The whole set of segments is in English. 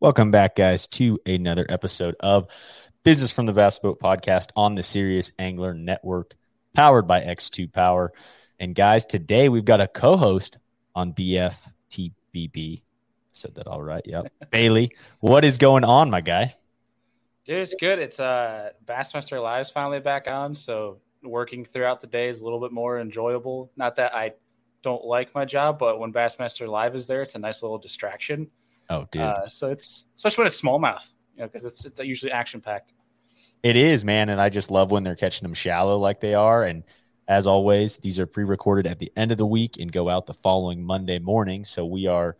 Welcome back, guys, to another episode of Business from the Bass Boat podcast on the Serious Angler Network, powered by X2 Power. And guys, today we've got a co-host on BFTBB. Said that all right. Yep. Bailey, what is going on, my guy? Dude, it's good. It's uh Bassmaster Live's finally back on, so working throughout the day is a little bit more enjoyable. Not that I don't like my job, but when Bassmaster Live is there, it's a nice little distraction. Oh, dude. Uh, so it's especially when it's smallmouth, you know, because it's it's usually action packed. It is, man, and I just love when they're catching them shallow like they are. And as always, these are pre-recorded at the end of the week and go out the following Monday morning. So we are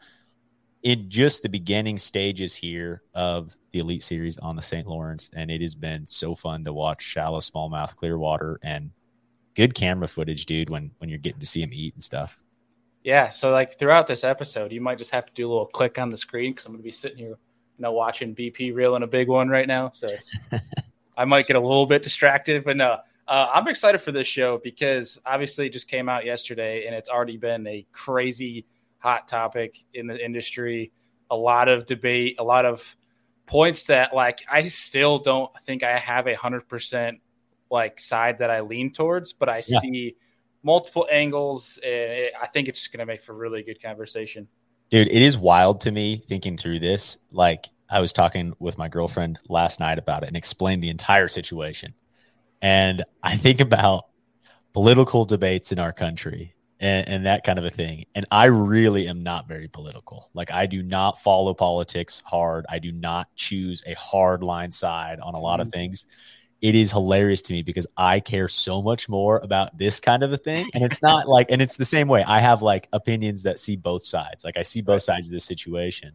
in just the beginning stages here of the Elite Series on the St. Lawrence, and it has been so fun to watch shallow smallmouth clear water and good camera footage, dude. When when you're getting to see them eat and stuff. Yeah, so like throughout this episode, you might just have to do a little click on the screen because I'm going to be sitting here, you know, watching BP reeling a big one right now. So I might get a little bit distracted, but no, uh, I'm excited for this show because obviously it just came out yesterday and it's already been a crazy hot topic in the industry. A lot of debate, a lot of points that like I still don't think I have a hundred percent like side that I lean towards, but I yeah. see multiple angles. And it, I think it's just going to make for really good conversation. Dude, it is wild to me thinking through this. Like, I was talking with my girlfriend last night about it and explained the entire situation. And I think about political debates in our country and, and, that kind of a thing. And I really am not very political. Like, I do not follow politics hard. I do not choose a hard line side on a lot mm-hmm. of things it is hilarious to me because I care so much more about this kind of a thing. And it's not like, and it's the same way. I have like opinions that see both sides. Like I see both sides of this situation.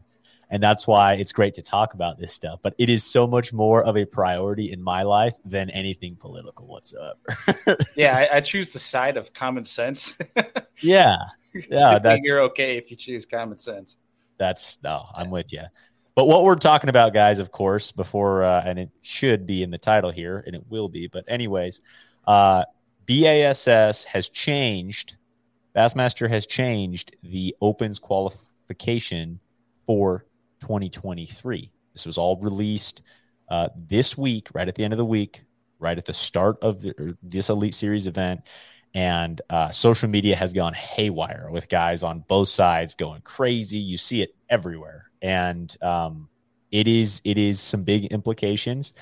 And that's why it's great to talk about this stuff. But it is so much more of a priority in my life than anything political whatsoever. yeah, I, I, choose the side of common sense. yeah. Yeah. that's, you're okay if you choose common sense. That's no, I'm with you. But what we're talking about, guys, of course, before uh, and it should be in the title here, and it will be. But anyways, uh, BASS has changed. Bassmaster has changed the Opens qualification for 2023. This was all released uh, this week, right at the end of the week, right at the start of the, this Elite Series event. And uh, social media has gone haywire with guys on both sides going crazy. You see it everywhere and um, it is it is some big implications.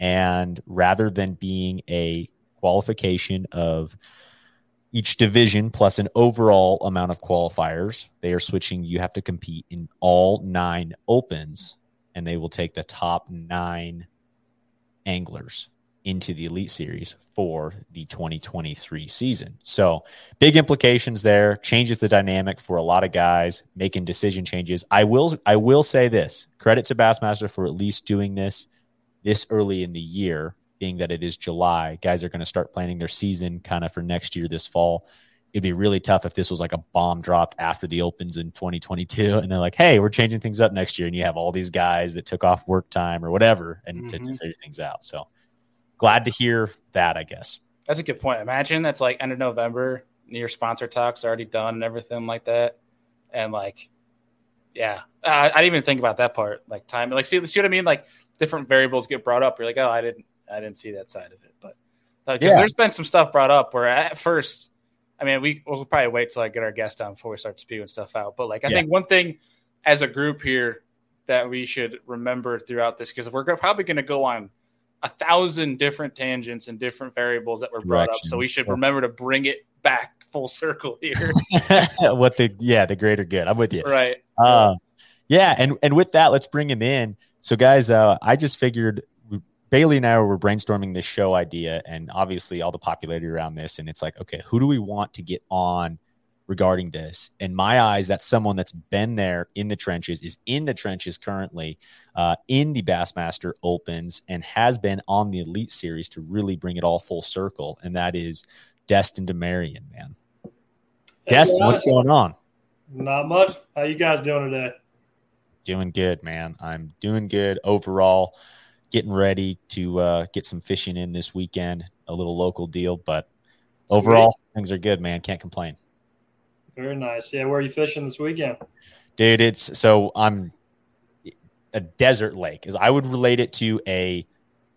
And rather than being a qualification of each division plus an overall amount of qualifiers, they are switching. You have to compete in all nine opens, and they will take the top nine anglers into the Elite Series for the 2023 season. So, big implications there, changes the dynamic for a lot of guys making decision changes. I will I will say this. Credit to Bassmaster for at least doing this this early in the year, being that it is July. Guys are going to start planning their season kind of for next year this fall. It'd be really tough if this was like a bomb dropped after the opens in 2022 and they're like, "Hey, we're changing things up next year." And you have all these guys that took off work time or whatever and mm-hmm. to, to mm-hmm. figure things out. So, glad to hear that, I guess. That's a good point. Imagine that's like end of November, your sponsor talks already done and everything like that. And like, yeah, I, I, didn't even think about that part. Like time, like see, see what I mean? Like different variables get brought up. You're like, oh, I didn't, I didn't see that side of it. But because yeah. there's been some stuff brought up where at first, I mean, we will probably wait till I get our guest on before we start spewing stuff out. But like, I yeah. think one thing as a group here that we should remember throughout this, because we're probably going to go on a thousand different tangents and different variables that were brought Direction. up. So we should yeah. remember to bring it back full circle here. what the yeah, the greater good. I'm with you. Right. Uh, yeah, and and with that, let's bring him in. So guys, uh, I just figured Bailey and I were brainstorming this show idea, and obviously all the popularity around this, and it's like, okay, who do we want to get on regarding this. In my eyes, that's someone that's been there in the trenches, is in the trenches currently uh, in the Bassmaster Opens, and has been on the Elite Series to really bring it all full circle. And that is Destin DeMarion, man. Hey Destin, guys. what's going on? Not much. How you guys doing today? Doing good, man. I'm doing good overall. Getting ready to uh, get some fishing in this weekend, a little local deal, but overall things are good, man. Can't complain. Very nice. Yeah, where are you fishing this weekend? Dude, it's so I'm a desert lake. Is I would relate it to a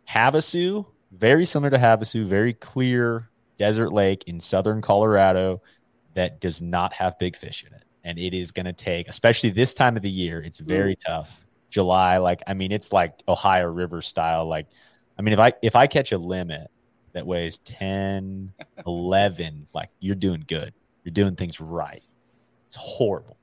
Havasu, very similar to Havasu, very clear desert lake in southern Colorado that does not have big fish in it. And it is going to take, especially this time of the year, it's very mm. tough. July, like I mean, it's like Ohio River style. Like, I mean, if I if I catch a limit that weighs 10, 11, like you're doing good. You're doing things right. It's horrible.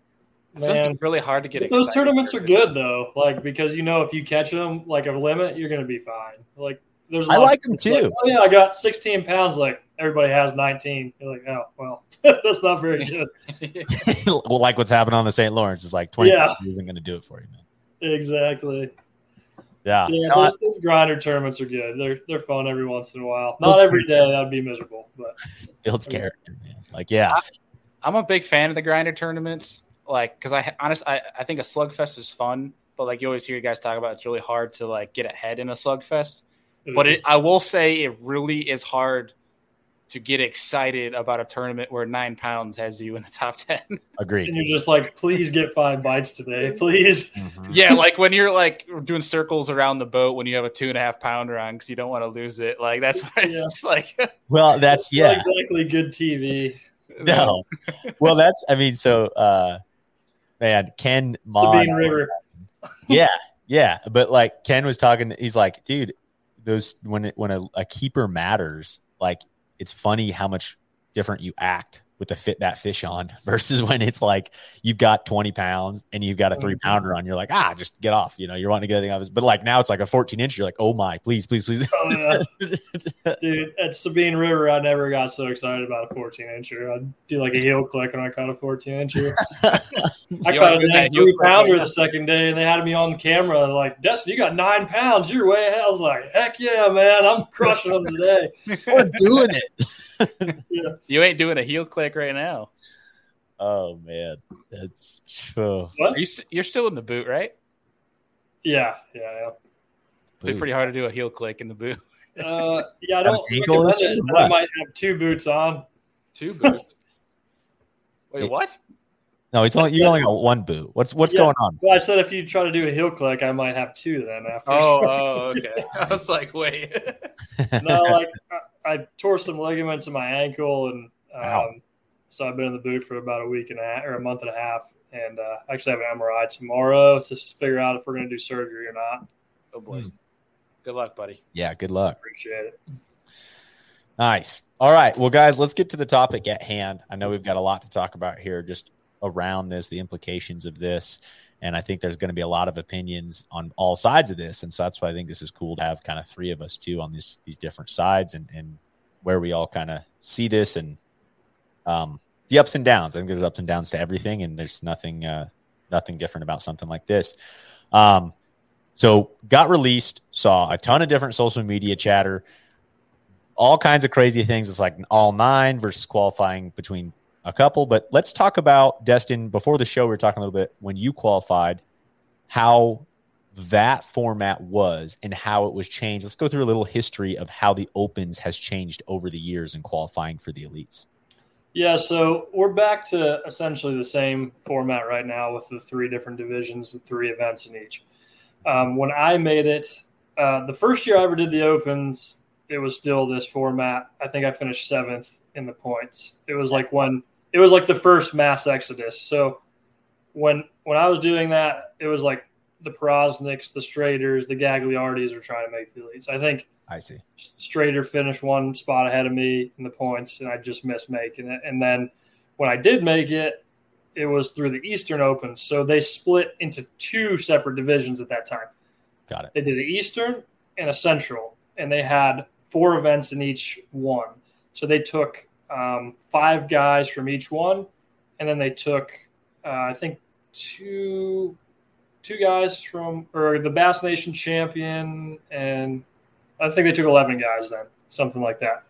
Man, it's really hard to get. Those tournaments are good though, like because you know if you catch them like a limit, you're going to be fine. Like there's, I like them too. Like, oh yeah, I got 16 pounds. Like everybody has 19. You're like, oh well, that's not very good. well, like what's happened on the St. Lawrence is like 20 yeah. isn't going to do it for you, man. Exactly. Yeah, yeah. No, those, I, those, grinder tournaments are good. They're they're fun every once in a while. Not every day. That'd be miserable, but builds character, man. Like, yeah, I, am a big fan of the grinder tournaments. Like, because I honestly, I, I think a slugfest is fun, but like you always hear you guys talk about, it's really hard to like get ahead in a slugfest. But mm-hmm. it, I will say, it really is hard to get excited about a tournament where nine pounds has you in the top 10. Agreed. And you're just like, please get five bites today, please. Mm-hmm. Yeah, like when you're like doing circles around the boat when you have a two and a half pounder on because you don't want to lose it. Like that's what it's yeah. just like. Well, that's, that's yeah. exactly good TV. No. well, that's, I mean, so, uh, man, Ken Mah, Sabine River. yeah. Yeah. But like Ken was talking, he's like, dude, those, when it, when a, a keeper matters, like it's funny how much different you act with the fit that fish on versus when it's like you've got 20 pounds and you've got a three pounder on. You're like, ah, just get off. You know, you're wanting to get everything off. But like now it's like a 14 inch. You're like, oh my, please, please, please. Oh, yeah. Dude, at Sabine River, I never got so excited about a 14 incher. I'd do like a heel click and I caught a 14 incher. I caught a three pounder the second day and they had me on camera like, Destin, you got nine pounds. You're way ahead. I was like, heck yeah, man. I'm crushing them today. We're doing it yeah. You ain't doing a heel click right now. Oh man, that's oh. What? You, you're still in the boot, right? Yeah, yeah, yeah. It'd be pretty hard to do a heel click in the boot. Uh, yeah, I don't. I might have two boots on. Two boots. Wait, what? No, it's only you only got one boot. What's what's yeah. going on? Well, I said if you try to do a heel click, I might have two then after. Oh, oh okay. I was like, wait. no, like I tore some ligaments in my ankle, and um, so I've been in the boot for about a week and a half or a month and a half, and uh, actually have an MRI tomorrow to figure out if we're going to do surgery or not. Oh boy! Mm. Good luck, buddy. Yeah, good luck. Appreciate it. Nice. All right, well, guys, let's get to the topic at hand. I know we've got a lot to talk about here, just around this, the implications of this. And I think there's going to be a lot of opinions on all sides of this. And so that's why I think this is cool to have kind of three of us too on these these different sides and, and where we all kind of see this and um, the ups and downs. I think there's ups and downs to everything, and there's nothing uh, nothing different about something like this. Um, so got released, saw a ton of different social media chatter, all kinds of crazy things. It's like all nine versus qualifying between a couple, but let's talk about Destin. Before the show, we were talking a little bit when you qualified, how that format was and how it was changed. Let's go through a little history of how the Opens has changed over the years in qualifying for the elites. Yeah, so we're back to essentially the same format right now with the three different divisions and three events in each. Um, when I made it, uh, the first year I ever did the Opens, it was still this format. I think I finished seventh in the points. It was like when it was like the first mass exodus. So when when I was doing that, it was like the Prosniks, the Straders, the Gagliardis were trying to make the elites. I think I see. Strader finished one spot ahead of me in the points, and I just missed making it. And then when I did make it, it was through the Eastern Open. So they split into two separate divisions at that time. Got it. They did an Eastern and a Central, and they had four events in each one. So they took um, five guys from each one, and then they took, uh, I think, two two guys from or the Bass Nation champion, and I think they took eleven guys then, something like that.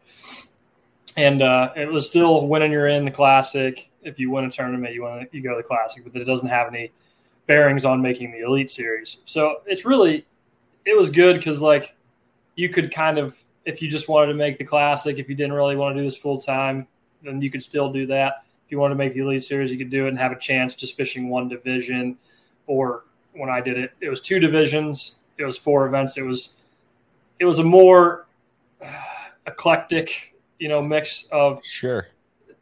And uh, it was still winning you're in the classic. If you win a tournament, you win, you go to the classic, but it doesn't have any bearings on making the elite series. So it's really it was good because like you could kind of if you just wanted to make the classic, if you didn't really want to do this full time, then you could still do that. If you wanted to make the elite series, you could do it and have a chance just fishing one division or when I did it. It was two divisions. It was four events. It was it was a more uh, eclectic, you know, mix of Sure.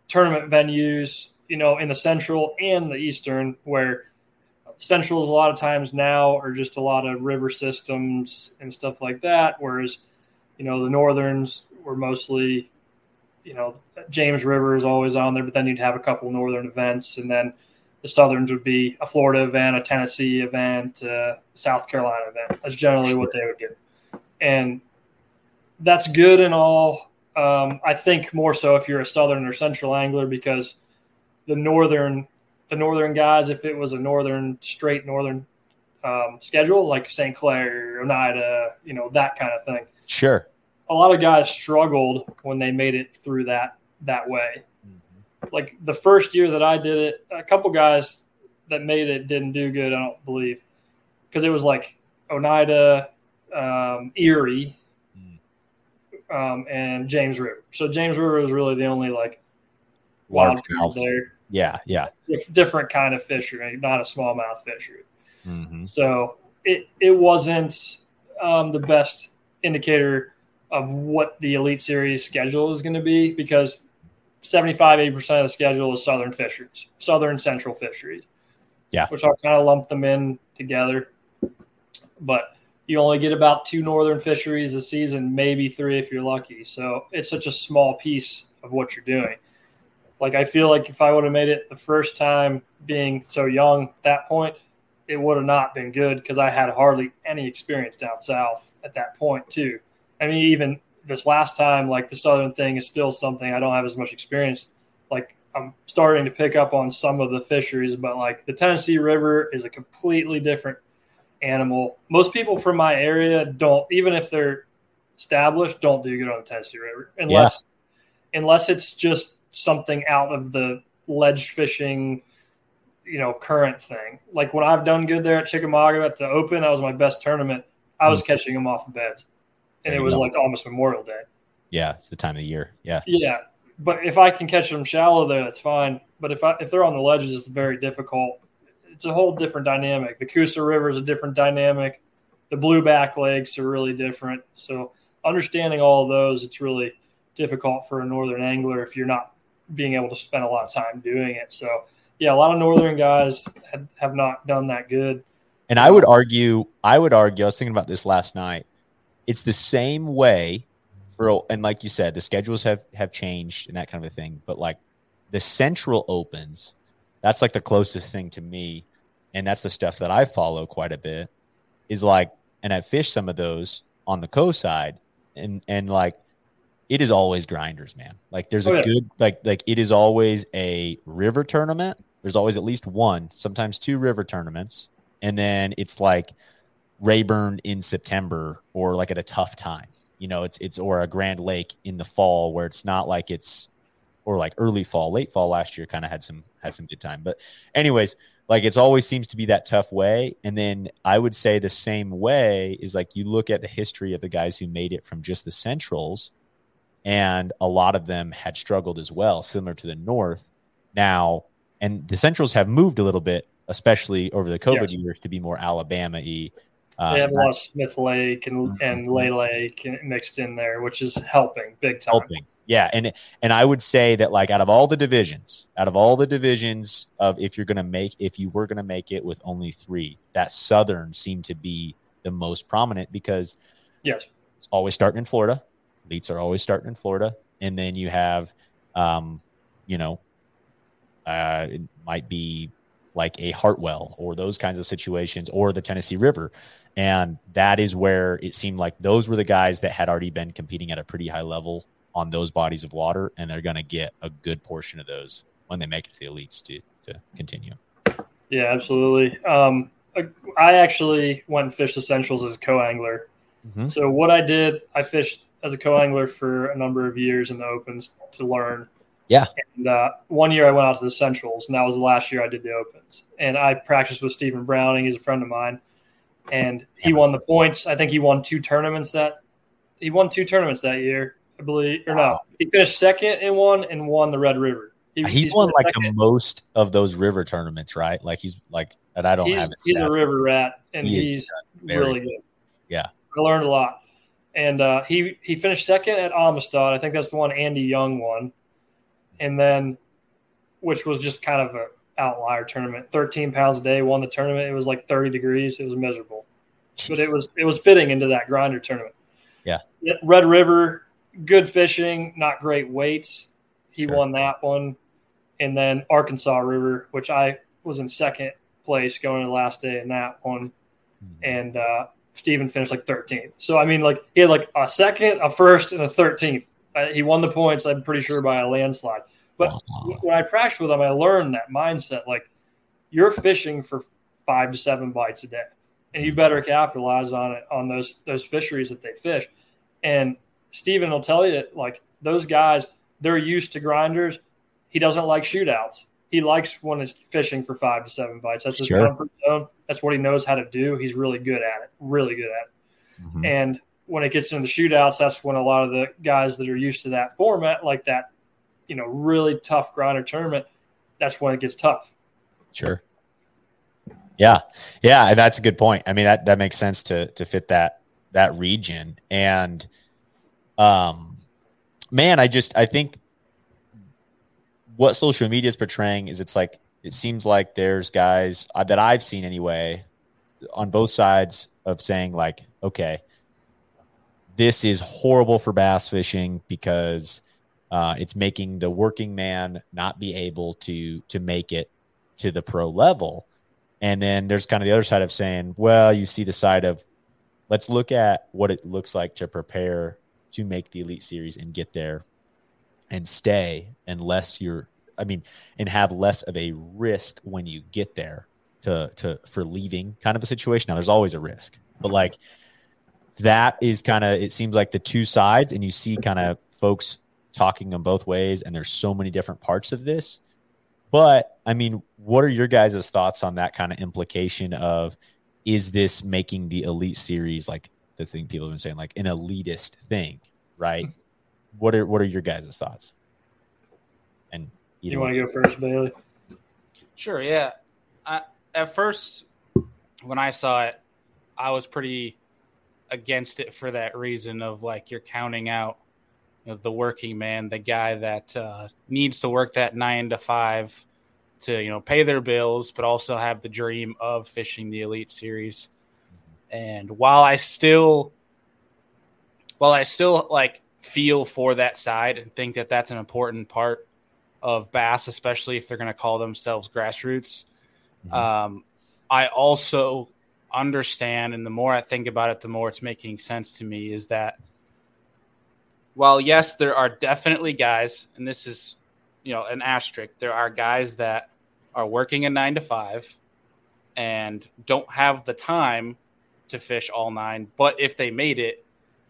tournament venues, you know, in the central and the eastern, where centrals a lot of times now are just a lot of river systems and stuff like that. Whereas, you know, the northerns were mostly, you know, James River is always on there, but then you'd have a couple northern events, and then the southerns would be a Florida event, a Tennessee event, uh, South Carolina event. That's generally what they would do, and that's good and all. Um, I think more so if you're a southern or central angler because the northern the northern guys, if it was a northern straight northern um, schedule like St. Clair, Oneida, you know that kind of thing, Sure. a lot of guys struggled when they made it through that that way. Like the first year that I did it, a couple guys that made it didn't do good. I don't believe because it was like Oneida, um, Erie, um, and James River. So James River was really the only like wild card Largemouth. there. Yeah. Yeah. Dif- Different kind of fishery, not a smallmouth fishery. hmm So it it wasn't um, the best indicator of what the Elite Series schedule is going to be because 75 80% of the schedule is Southern fisheries, Southern Central fisheries. Yeah. Which I'll kind of lump them in together. But you only get about two Northern fisheries a season, maybe three if you're lucky. So it's such a small piece of what you're doing. Like I feel like if I would have made it the first time being so young at that point, it would have not been good because I had hardly any experience down south at that point too. I mean, even this last time, like the southern thing is still something I don't have as much experience. Like I'm starting to pick up on some of the fisheries, but like the Tennessee River is a completely different animal. Most people from my area don't, even if they're established, don't do good on the Tennessee River unless unless it's just something out of the ledge fishing you know current thing. Like when I've done good there at Chickamauga at the Open, that was my best tournament. I was mm. catching them off of beds, and There it was go. like almost Memorial Day. Yeah. It's the time of the year. Yeah. Yeah, but if I can catch them shallow there, that's fine. But if I if they're on the ledges, it's very difficult. It's a whole different dynamic. The Coosa River is a different dynamic. The blueback lakes are really different. So understanding all of those, it's really difficult for a northern angler if you're not being able to spend a lot of time doing it. So yeah, a lot of northern guys have, have not done that good. And I would argue, I would argue, I was thinking about this last night. It's the same way for, and like you said, the schedules have have changed and that kind of a thing. But like the Central Opens, that's like the closest thing to me, and that's the stuff that I follow quite a bit. Is like, and I fish some of those on the co side, and and like it is always grinders, man. Like there's Oh, a yeah. good like like it is always a river tournament. There's always at least one, sometimes two river tournaments, and then it's like Rayburn in September or like at a tough time. You know, it's it's or a Grand Lake in the fall where it's not like it's or like early fall, late fall last year kind of had some had some good time. But anyways, like it's always seems to be that tough way. And then I would say the same way is like you look at the history of the guys who made it from just the centrals, and a lot of them had struggled as well, similar to the north. Now, and the centrals have moved a little bit, especially over the COVID Yes. years, to be more Alabama-y. Um, They have a lot of Smith Lake and, and Lay Lake mixed in there, which is helping big time. helping. Yeah, and and I would say that like out of all the divisions, out of all the divisions of if you're going to make if you were going to make it with only 3, that southern seemed to be the most prominent because Yes. it's always starting in Florida. Elites are always starting in Florida, and then you have, um, you know, uh, it might be like a Hartwell or those kinds of situations, or the Tennessee River, and that is where it seemed like those were the guys that had already been competing at a pretty high level on those bodies of water, and they're going to get a good portion of those when they make it to the elites to to continue. Yeah, absolutely. Um, I- actually went and fished essentials as a co-angler. Mhm. So what I did, I fished as a co-angler for a number of years in the opens to learn. Yeah. And uh, one year I went out to the centrals, and that was the last year I did the opens. And I practiced with Stephen Browning. He's a friend of mine, and he won the points. I think he won two tournaments that he won two tournaments that year, I believe. Or no, he finished second in one and won the Red River. He- he's, won like second. the most of those river tournaments, right? Like he's like, and I don't he's, have it. he's a river rat and He he's very really good. Yeah. I learned a lot. And uh, he he finished second at Amistad. I think that's the one Andy Young won. And then, which was just kind of an outlier tournament. Thirteen pounds a day won the tournament. It was like thirty degrees. It was miserable, but it was it was fitting into that grinder tournament. Yeah. Red River, good fishing, not great weights. He Sure. won that one, and then Arkansas River, which I was in second place going to the last day in that one Mm-hmm. and uh, Steven finished like 13th. So I mean, like he had like a second, a first, and a 13th. Uh, he won the points. I'm pretty sure by a landslide. But Wow. when I practiced with him, I learned that mindset. Like you're fishing for five to seven bites a day, and you better capitalize on it on those those fisheries that they fish. And Steven will tell you, like those guys, they're used to grinders. He doesn't like shootouts. He likes when it's fishing for five to seven bites. That's his Sure. comfort zone. That's what he knows how to do. He's really good at it. Really good at it. Mhm. And when it gets into the shootouts, that's when a lot of the guys that are used to that format, like that, you know, really tough grinder tournament, that's when it gets tough. Sure. Yeah. Yeah, and that's a good point. I mean, that that makes sense to to fit that that region. And um man, I just I think what social media is portraying is it's like it seems like there's guys uh, that I've seen anyway on both sides of saying like, okay, this is horrible for bass fishing because uh, it's making the working man not be able to to make it to the pro level. And then there's kind of the other side of saying, well, you see the side of let's look at what it looks like to prepare to make the elite series and get there and stay unless you're I mean, and have less of a risk when you get there to to for leaving kind of a situation. Now there's always a risk. But like that is kind of it seems like the two sides and you see kind of folks talking them both ways and there's so many different parts of this but i mean what are your guys' thoughts on that kind of implication of is this making the elite series like the thing people have been saying like an elitist thing right what are what are your guys' thoughts and You want to go first, Bailey? Sure, yeah. I, at first, when I saw it, I was pretty against it for that reason of like you're counting out you know, the working man, the guy that uh, needs to work that nine to five to you know pay their bills, but also have the dream of fishing the elite series. And while I still, while I still like feel for that side and think that that's an important part of bass, especially if they're going to call themselves grassroots. Mhm. Um, I also understand, and the more I think about it, the more it's making sense to me is that while, yes, there are definitely guys, and this is, you know, an asterisk, there are guys that are working a nine to five and don't have the time to fish all nine, but if they made it,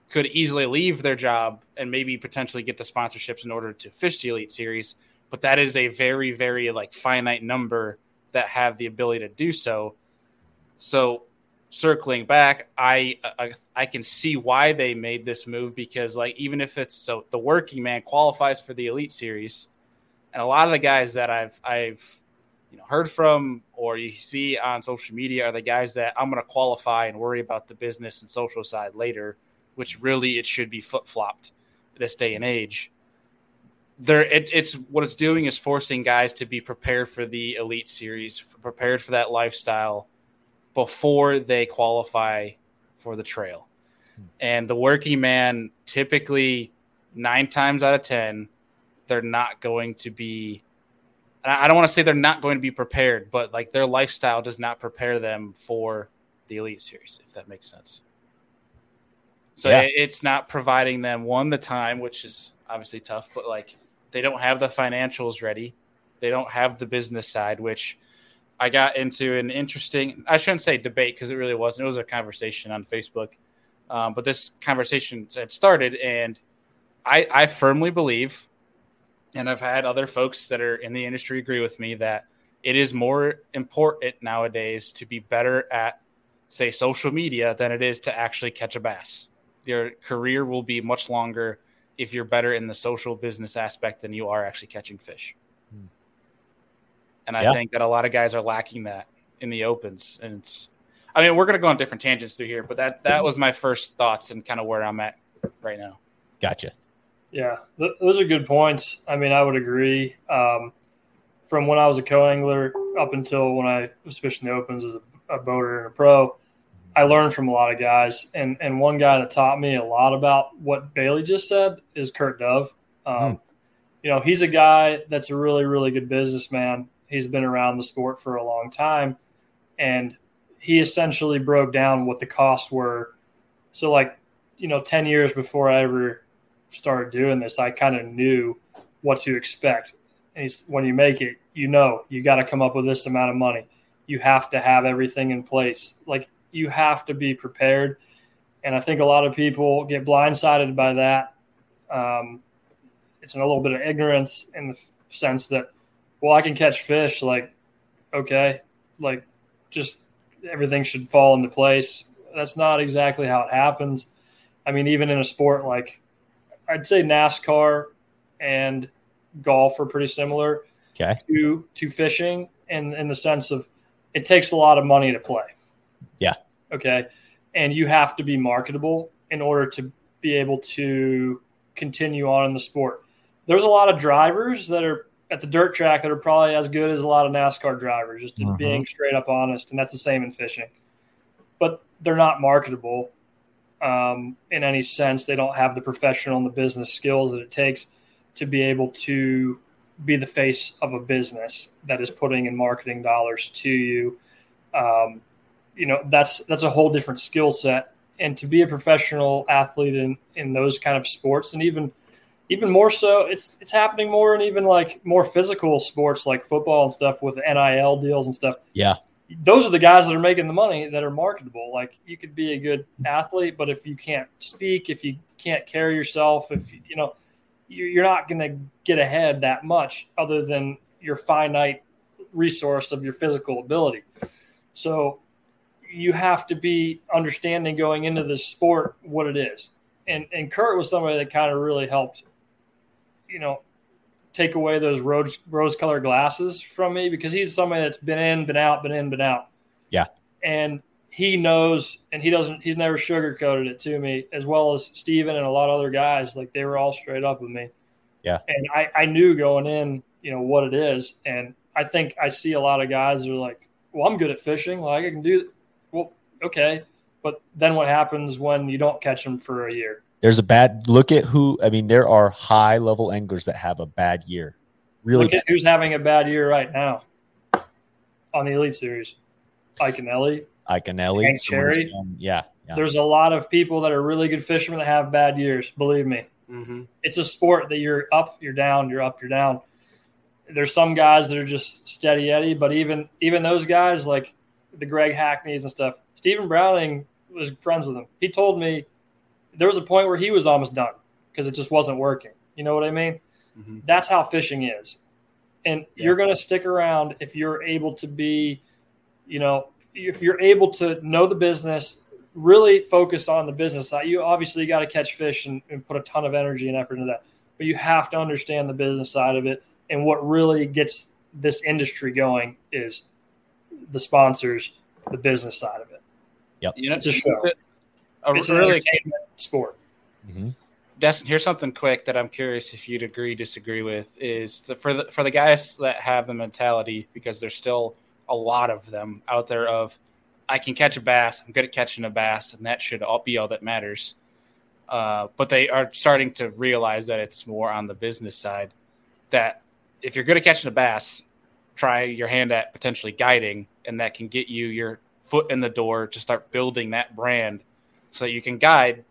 could easily leave their job and maybe potentially get the sponsorships in order to fish the elite series. But that is a very very like finite number that have the ability to do so. So circling back i i, I can see why they made this move because like even if it's so the working man qualifies for the elite series and a lot of the guys that i've i've you know heard from or you see on social media are the guys that i'm going to qualify and worry about the business and social side later which really it should be flip-flopped this day and age. There it, it's what it's doing is forcing guys to be prepared for the elite series prepared for that lifestyle before they qualify for the trail. Hmm. And the working man typically nine times out of ten they're not going to be i don't want to say they're not going to be prepared but like their lifestyle does not prepare them for the elite series if that makes sense. So Yeah. it's not providing them one the time which is obviously tough but like they don't have the financials ready. They don't have the business side which i got into an interesting i shouldn't say debate because it really wasn't it was a conversation on facebook um, but this conversation had started and I, I firmly believe and i've had other folks that are in the industry agree with me that it is more important nowadays to be better at say social media than it is to actually catch a bass your career will be much longer if you're better in the social business aspect than you are actually catching fish. And I Yeah. think that a lot of guys are lacking that in the opens. And it's, I mean, we're going to go on different tangents through here, but that that was my first thoughts and kind of where I'm at right now. Gotcha. Yeah, th- those are good points. I mean, I would agree. Um, from when I was a co-angler up until when I was fishing the opens as a, a boater and a pro, I learned from a lot of guys. And and one guy that taught me a lot about what Bailey just said is Kurt Dove. Um, You know, he's a guy that's a really really good businessman. He's been around the sport for a long time, and he essentially broke down what the costs were. So, like, you know, ten years before I ever started doing this, I kind of knew what to expect. And when you make it, you know you got to come up with this amount of money. You have to have everything in place. Like you have to be prepared. And I think a lot of people get blindsided by that. Um, it's a little bit of ignorance in the sense that, well, I can catch fish. Like, okay, like just everything should fall into place. That's not exactly how it happens. I mean, even in a sport like I'd say NASCAR and golf are pretty similar Okay. to to fishing in in the sense of it takes a lot of money to play. Yeah. Okay. And you have to be marketable in order to be able to continue on in the sport. There's a lot of drivers that are at the dirt track that are probably as good as a lot of NASCAR drivers, just Mhm. being straight up honest. And that's the same in fishing. But they're not marketable um, in any sense. They don't have the professional and the business skills that it takes to be able to be the face of a business that is putting in marketing dollars to you. Um, you know, that's that's a whole different skill set. And to be a professional athlete in in those kind of sports, and even even more so, it's it's happening more in even like more physical sports like football and stuff with NIL deals and stuff Yeah. those are the guys that are making the money that are marketable. Like you could be a good athlete, but if you can't speak, if you can't carry yourself, if you, you know, you- you're not going to get ahead that much other than your finite resource of your physical ability. So you have to be understanding going into this sport what it is. And and Kurt was somebody that kind of really helped, you know, take away those rose rose colored glasses from me because he's somebody that's been in, been out, been in, been out. Yeah. And he knows and he doesn't he's never sugarcoated it to me, as well as Steven and a lot of other guys. Like they were all straight up with me. Yeah. And I, I knew going in, you know, what it is. And I think I see a lot of guys that are like, Well, I'm good at fishing, like I can do well, okay. But then what happens when you don't catch them for a year? There's a bad look at who. I mean, there are high level anglers that have a bad year. Really, Look at who's having a bad year right now on the Elite Series. Iaconelli. bad. Iaconelli, Hank someone who's Cherry. done- yeah, yeah. There's a lot of people that are really good fishermen that have bad years. Believe me, Mm-hmm. it's a sport that you're up, you're down, you're up, you're down. There's some guys that are just steady Eddie, but even even those guys like the Greg Hackneys and stuff. Stephen Browning was friends with him. He told me there was a point where he was almost done because it just wasn't working. You know what I mean? Mm-hmm. That's how fishing is. And Yeah. you're going to stick around if you're able to be, you know, if you're able to know the business, really focus on the business side. You obviously got to catch fish and, and put a ton of energy and effort into that, but you have to understand the business side of it. And what really gets this industry going is the sponsors, the business side of it. You know, It's a show. A It's an really entertainment sport. Mhm. Destin, here's something quick that I'm curious if you'd agree, disagree with is the, for the for the guys that have the mentality because there's still a lot of them out there of I can catch a bass, I'm good at catching a bass, and that should all be all that matters. Uh, but they are starting to realize that it's more on the business side. That if you're good at catching a bass, try your hand at potentially guiding, and that can get you your foot in the door to start building that brand, so you can guide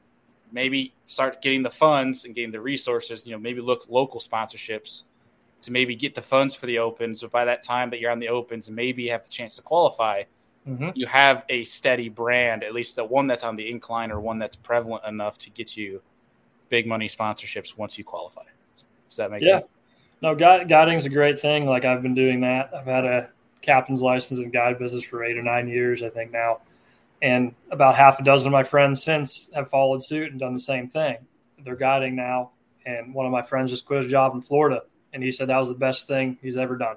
maybe start getting the funds and getting the resources, you know, maybe look local sponsorships to maybe get the funds for the opens. But by that time that you're on the opens and maybe you have the chance to qualify, Mm-hmm. you have a steady brand, at least the one that's on the incline or one that's prevalent enough to get you big money sponsorships once you qualify. Does that make Yeah. sense? No, guide, is a great thing. Like I've been doing that. I've had a captain's license and guide business for eight or nine years, I think now. And about half a dozen of my friends since have followed suit and done the same thing. They're guiding now. And one of my friends just quit his job in Florida. And he said that was the best thing he's ever done.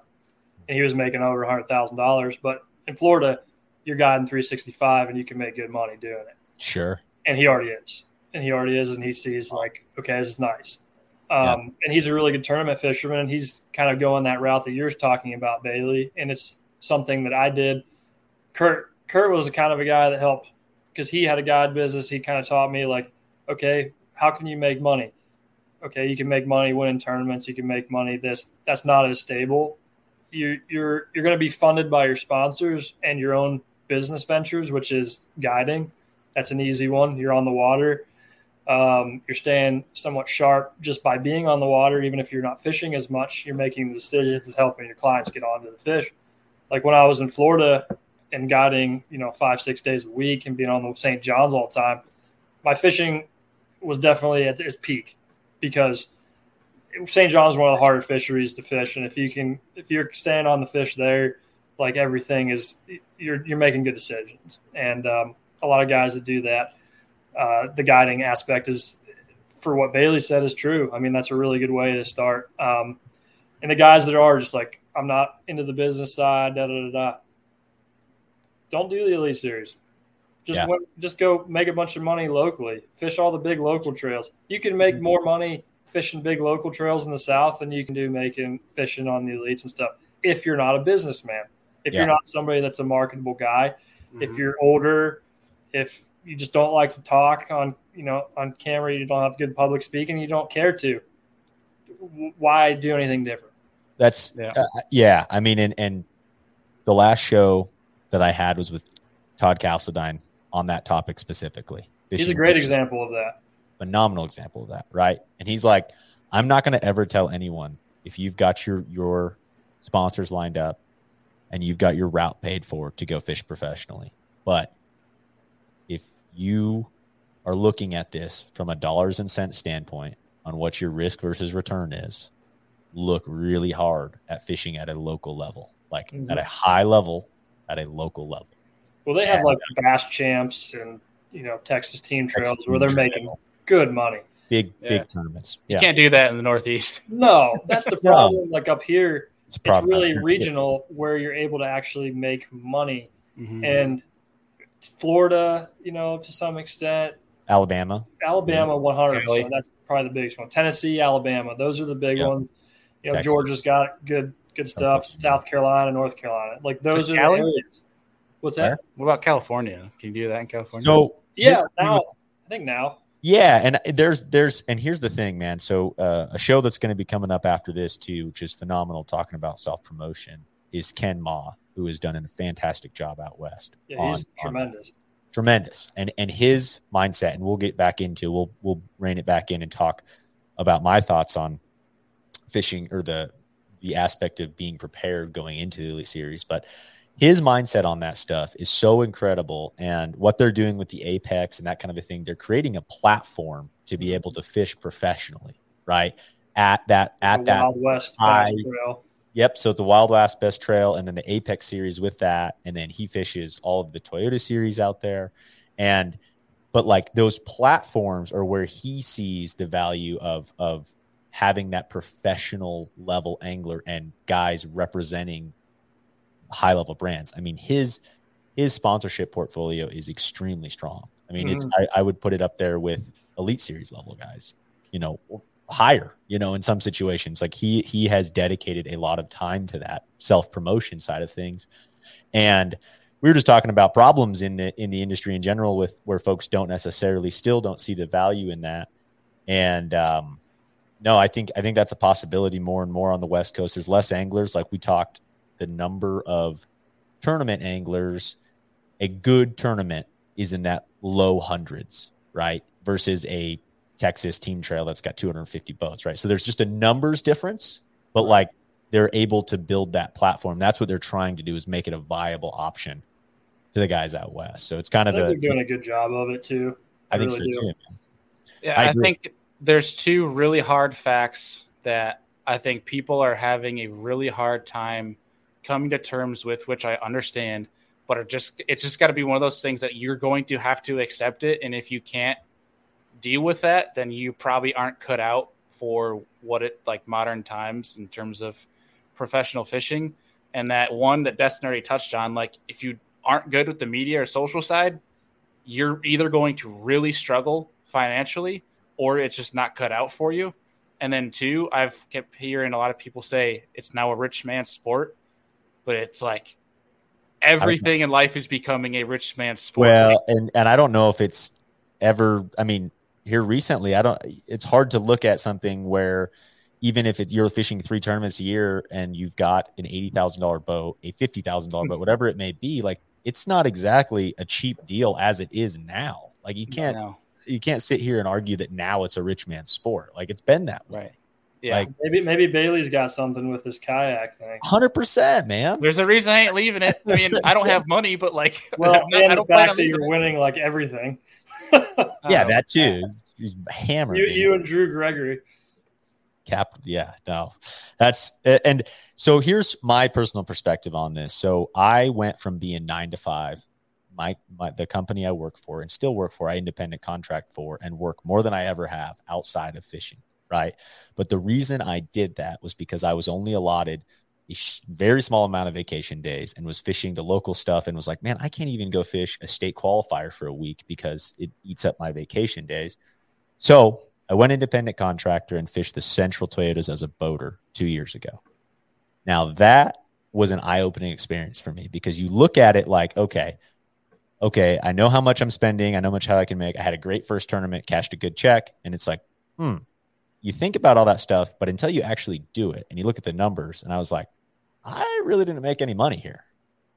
and he was making over a hundred thousand dollars. But in Florida, you're guiding 365, and you can make good money doing it. Sure. And he already is, and he already is, and he sees like, okay, this is nice. Um, yeah. And he's a really good tournament fisherman. And he's kind of going that route that you're talking about, Bailey. And it's something that I did. Kurt Kurt was the kind of a guy that helped because he had a guide business. He kind of taught me like, okay, how can you make money? Okay, you can make money winning tournaments. You can make money. This that's not as stable. You you're you're going to be funded by your sponsors and your own business ventures, which is guiding. That's an easy one. You're on the water. Um, you're staying somewhat sharp just by being on the water, even if you're not fishing as much. You're making the decisions, helping your clients get onto the fish. Like when I was in Florida and guiding, you know, five six days a week and being on the St. John's all the time, my fishing was definitely at its peak because St. John's is one of the harder fisheries to fish, and if you can, if you're staying on the fish there, like everything is, you're you're making good decisions, and um, a lot of guys that do that, uh, the guiding aspect is, for what Bailey said, is true. I mean, that's a really good way to start. Um, and the guys that are just like, I'm not into the business side, da da da da. Don't do the elite series. Just yeah. went, just go make a bunch of money locally. Fish all the big local trails. You can make mm-hmm. more money fishing big local trails in the south than you can do making fishing on the elites and stuff. If you're not a businessman, if yeah. you're not somebody that's a marketable guy, mm-hmm. if you're older, if you just don't like to talk on you know on camera, you don't have good public speaking, you don't care to. Why do anything different? That's yeah. Uh, yeah I mean, and and the last show that I had was with Todd Castledine on that topic specifically. He's a great example of that. Phenomenal example of that, right? And he's like, I'm not going to ever tell anyone if you've got your your sponsors lined up and you've got your route paid for to go fish professionally. But if you are looking at this from a dollars and cents standpoint on what your risk versus return is, look really hard at fishing at a local level, like mm-hmm. at a high level, at a local level. Well, they have like Bass Champs and you know Texas Team Trails Texas where they're trail. making good money. Big yeah. big tournaments. Yeah. You can't do that in the Northeast. No, that's the problem. Like up here, it's, it's really regional where you're able to actually make money. Mm-hmm. And Florida, you know, to some extent, Alabama, Alabama, one hundred percent. That's probably the biggest one. Tennessee, Alabama, those are the big ones. You know, Texas. Georgia's got good good stuff. South Carolina, North Carolina, like those are the areas. What's that? What about California? Can you do that in California? So yeah, now I think now. Yeah, and there's there's and here's the thing, man. So uh, a show that's going to be coming up after this too, which is phenomenal, talking about self promotion, is Ken Mah, who has done a fantastic job out west. Yeah, on, he's tremendous. On tremendous, and and his mindset, and we'll get back into we'll we'll rein it back in and talk about my thoughts on fishing or the the aspect of being prepared going into the Elite Series, but his mindset on that stuff is so incredible. And what they're doing with the Apex and that kind of a thing, they're creating a platform to be mm-hmm. able to fish professionally, right? At that, at the that Wild West high, trail. Yep. So the Wild West Bass Trail and then the Apex series with that. And then he fishes all of the Toyota series out there. And, but like those platforms are where he sees the value of, of having that professional level angler and guys representing high level brands. I mean, his his sponsorship portfolio is extremely strong. I mean, mm-hmm. it's I, I, would put it up there with elite series level guys, you know, higher, you know, in some situations. Like he he has dedicated a lot of time to that self-promotion side of things. And we were just talking about problems in the in the industry in general with where folks don't necessarily still don't see the value in that. And um no, I think I think that's a possibility more and more on the West Coast. There's less anglers, like we talked the number of tournament anglers, a good tournament is in that low hundreds, right? Versus a Texas team trail that's got 250 boats, right? So there's just a numbers difference, but like they're able to build that platform. That's what they're trying to do is make it a viable option to the guys out west. So it's kind of a, they're doing a good job of it too. I, I think really so do. too. Yeah, I, I think there's two really hard facts that I think people are having a really hard time coming to terms with, which I understand, but it just it's just got to be one of those things that you're going to have to accept it, and if you can't deal with that, then you probably aren't cut out for what it like modern times in terms of professional fishing. and that one that Destin already touched on. Like, if you aren't good with the media or social side, you're either going to really struggle financially or it's just not cut out for you. And then two, I've kept hearing a lot of people say it's now a rich man's sport, but it's like everything in life is becoming a rich man's sport. Well, and and I don't know if it's ever. I mean, here recently, I don't. It's hard to look at something where even if it, you're fishing three tournaments a year and you've got an eighty thousand dollar boat, a fifty thousand dollar boat, whatever it may be, like it's not exactly a cheap deal as it is now. Like you can't No. You can't sit here and argue that now it's a rich man's sport. Like it's been that way. Right. Yeah. Like Maybe maybe Bailey's got something with this kayak thing. hundred percent, man. There's a reason I ain't leaving it. I mean, I don't have money, but like, Well, I'm not- and I the don't plan fact that you're it. winning like everything. Yeah, Um, that too. He's hammered. You you and Drew Gregory. cap yeah no that's and so here's my personal perspective on this so i went from being nine to five my, my the company i work for and still work for i independent contract for and work more than i ever have outside of fishing right but the reason i did that was because i was only allotted a very small amount of vacation days and was fishing the local stuff and was like man i can't even go fish a state qualifier for a week because it eats up my vacation days so I went independent contractor and fished the Central Toyotas as a boater two years ago. Now that was an eye-opening experience for me because you look at it like, okay, okay, I know how much I'm spending, I know much how I can make. I had a great first tournament, cashed a good check, and it's like, hmm. You think about all that stuff, but until you actually do it and you look at the numbers, and I was like, I really didn't make any money here.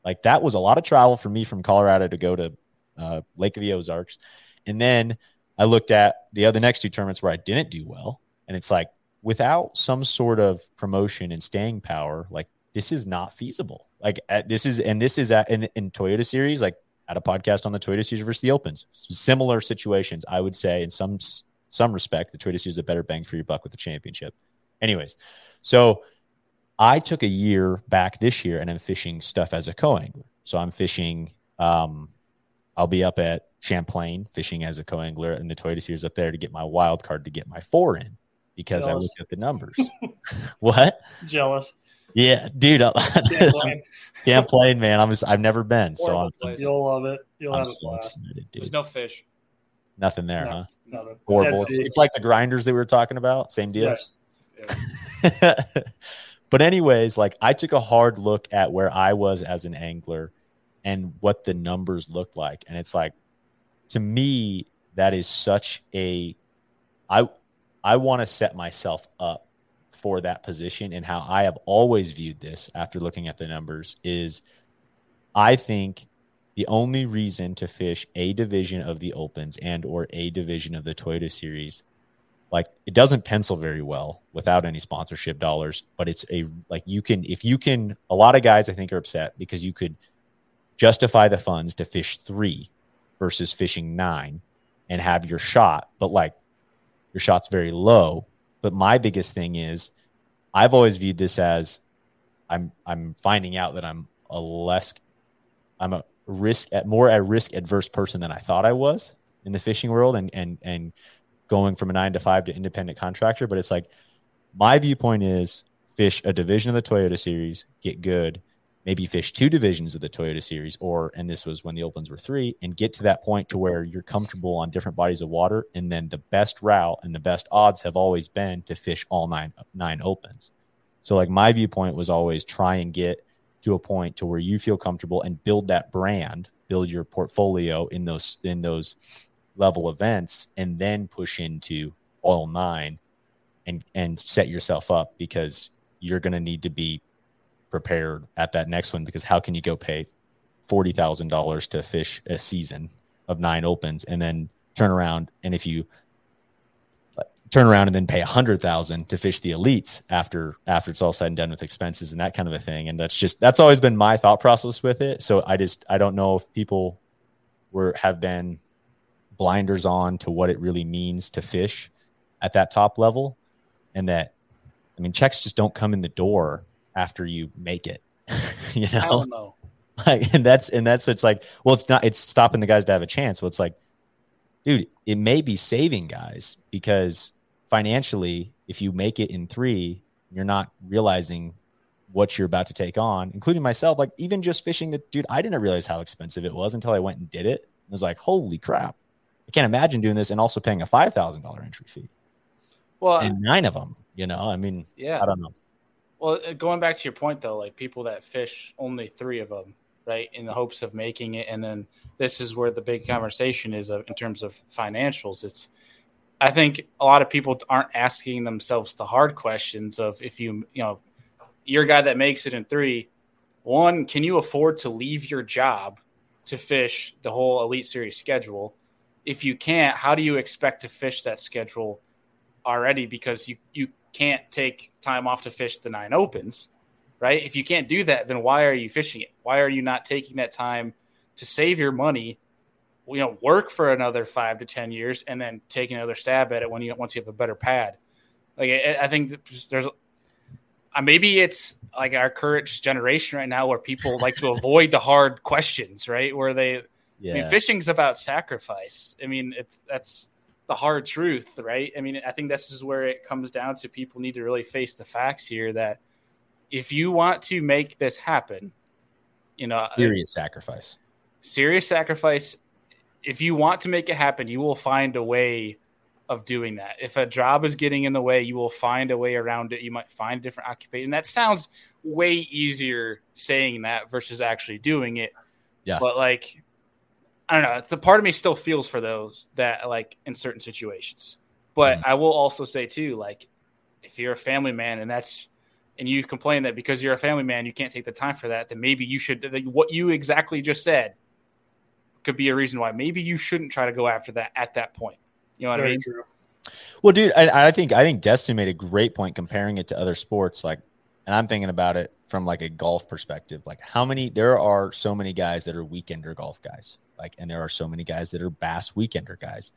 Like that was a lot of travel for me from Colorado to go to uh, Lake of the Ozarks, and then I looked at the other next two tournaments where I didn't do well, and it's like without some sort of promotion and staying power, like this is not feasible. Like at, this is, and this is at in, in Toyota Series, like at a podcast on the Toyota Series versus the Opens, similar situations. I would say in some some respect, the Toyota Series is a better bang for your buck with the championship. Anyways, so I took a year back this year, and I'm fishing stuff as a co-angler. So I'm fishing. Um, I'll be up at Champlain fishing as a co-angler and the Toyota Series up there to get my wild card to get my four in because I Jealous. looked at the numbers. what? Jealous. Yeah, dude, I, Can't blame. can't play, man. I'm just, I've never been, so I'm, place. You'll love it. You'll I'm have a blast. excited, There's no fish. Nothing there, No. huh? Nothing. Horrible. It's, it's like the grinders that we were talking about. Same deal. Yes. but anyways, like I took a hard look at where I was as an angler and what the numbers looked like. And it's like to me, that is such a I I want to set myself up for that position. And how I have always viewed this after looking at the numbers is I think the only reason to fish a division of the opens and or a division of the Toyota series like it doesn't pencil very well without any sponsorship dollars but it's a like you can if you can a lot of guys i think are upset because you could justify the funds to fish three versus fishing nine and have your shot but like your shot's very low but my biggest thing is i've always viewed this as i'm i'm finding out that i'm a less i'm a risk at more at risk adverse person than i thought i was in the fishing world and and and going from a nine to five to independent contractor. But it's like my viewpoint is fish a division of the Toyota series, get good, maybe fish two divisions of the Toyota series, or and this was when the opens were three, and get to that point to where you're comfortable on different bodies of water. And then the best route and the best odds have always been to fish all nine nine opens. So like my viewpoint was always try and get to a point to where you feel comfortable and build that brand, build your portfolio in those in those level events and then push into all nine and and set yourself up because you're going to need to be prepared at that next one because how can you go pay $40,000 to fish a season of nine opens and then turn around and if you turn around and then pay a hundred thousand to fish the elites after after it's all said and done with expenses and that kind of a thing. And that's just that's always been my thought process with it. So i just i don't know if people were have been blinders on to what it really means to fish at that top level and that i mean checks just don't come in the door after you make it you know know. like, and that's and that's it's like well it's not it's stopping the guys to have a chance well it's like dude it may be saving guys because financially if you make it in three you're not realizing what you're about to take on, including myself. Like even just fishing the dude, I didn't realize how expensive it was until I went and did it. I was like, holy crap. I can't imagine doing this and also paying a five thousand dollar entry fee. Well, and nine of them, you know, I mean, yeah, I don't know. Well, uh, going back to your point though, like people that fish only three of them, right, in the hopes of making it, and then this is where the big conversation is of, in terms of financials. It's, I think a lot of people aren't asking themselves the hard questions of if you, you know, you're a guy that makes it in three. One, can you afford to leave your job to fish the whole Elite Series schedule? If you can't, how do you expect to fish that schedule already? Because you you can't take time off to fish the nine opens, right? If you can't do that, then why are you fishing it? Why are you not taking that time to save your money? You know, work for another five to ten years and then take another stab at it when you once you have a better pad. Like I think there's uh, maybe it's like our current generation right now where people like to avoid the hard questions, right? Where they, yeah. I mean, fishing's about sacrifice. I mean, it's that's the hard truth, right? I mean, I think this is where it comes down to people need to really face the facts here that if you want to make this happen, you know, uh, serious sacrifice, serious sacrifice. If you want to make it happen, you will find a way of doing that. If a job is getting in the way, you will find a way around it. You might find a different occupation. That sounds way easier saying that versus actually doing it. Yeah. But like, I don't know. The part of me still feels for those that like in certain situations. But mm-hmm. I will also say too, like, if you're a family man and that's and you complain that because you're a family man you can't take the time for that, then maybe you should. What you exactly just said could be a reason why maybe you shouldn't try to go after that at that point. You know what Very I mean? True. Well, dude, I, I, think I think Destin made a great point comparing it to other sports. Like, and I'm thinking about it from like a golf perspective. Like, how many there are so many guys that are weekender golf guys. Like, and there are so many guys that are bass weekender guys.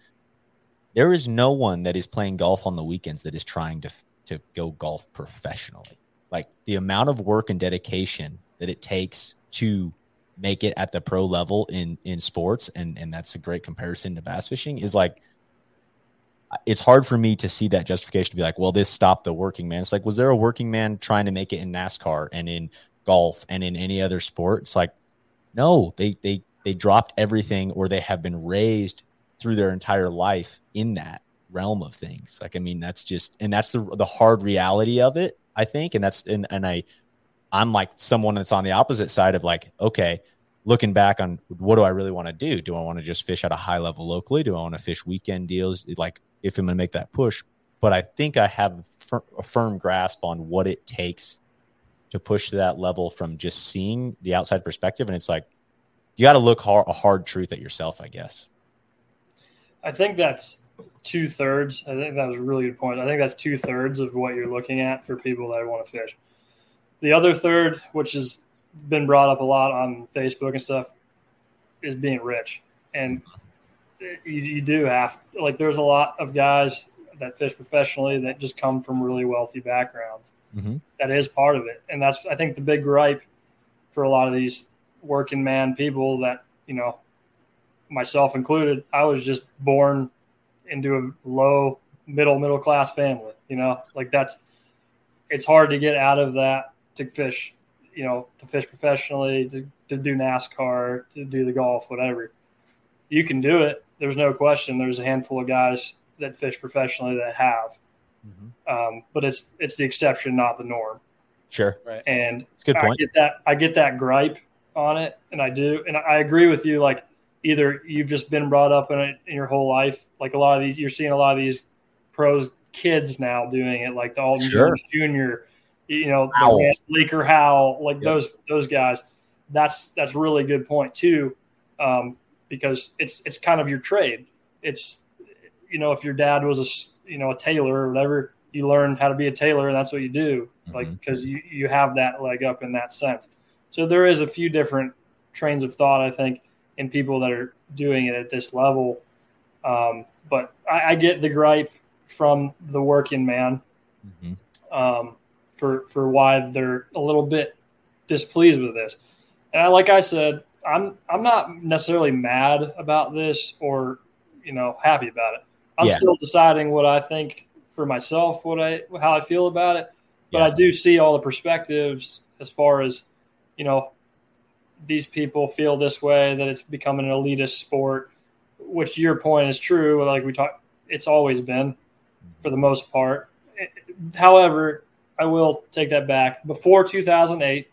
There is no one that is playing golf on the weekends that is trying to to go golf professionally. Like the amount of work and dedication that it takes to make it at the pro level in in sports, and and that's a great comparison to bass fishing. Is like it's hard for me to see that justification to be like, well, this stopped the working man. It's like, was there a working man trying to make it in NASCAR and in golf and in any other sport? It's like, no, they they they dropped everything or they have been raised through their entire life in that realm of things. Like, I mean, that's just and that's the the hard reality of it, I think. And that's and and I I'm like someone that's on the opposite side of like, okay, looking back on what do I really want to do? Do I want to just fish at a high level locally? Do I want to fish weekend deals? Like, if I'm going to make that push. But I think I have a firm grasp on what it takes to push to that level from just seeing the outside perspective. And it's like, you got to look hard, a hard truth at yourself, I guess. I think that's two thirds. I think that was a really good point. I think that's two thirds of what you're looking at for people that want to fish. The other third, which has been brought up a lot on Facebook and stuff, is being rich. And you, you do have like there's a lot of guys that fish professionally that just come from really wealthy backgrounds. Mm-hmm. That is part of it, and that's I think the big gripe for a lot of these working man people that you know, myself included. I was just born into a low middle middle class family. You know, like that's it's hard to get out of that to fish. You know, to fish professionally, to, to do NASCAR, to do the golf, whatever. You can do it, there's no question there's a handful of guys that fish professionally that have, mm-hmm. um, but it's it's the exception, not the norm. Sure, right. And it's good point. I get that I get that gripe on it, and I do, and I agree with you. Like either you've just been brought up in it in your whole life, like a lot of these, you're seeing a lot of these pros kids now doing it, like the Alton sure. Jr. You know, Laker Howell, like yep. those those guys. That's that's really good point too. Um, because it's it's kind of your trade. It's you know if your dad was a you know a tailor or whatever, you learn how to be a tailor and that's what you do. Mm-hmm. Like because you you have that leg up in that sense. So there is a few different trains of thought I think in people that are doing it at this level. Um, but I, I, get the gripe from the working man mm-hmm. um, for for why they're a little bit displeased with this. And I, like I said, I'm I'm not necessarily mad about this or you know happy about it. I'm yeah. still deciding what I think for myself, what I how I feel about it. But yeah. I do see all the perspectives as far as you know these people feel this way that it's becoming an elitist sport which your point is true like we talked it's always been for the most part however i will take that back before 2008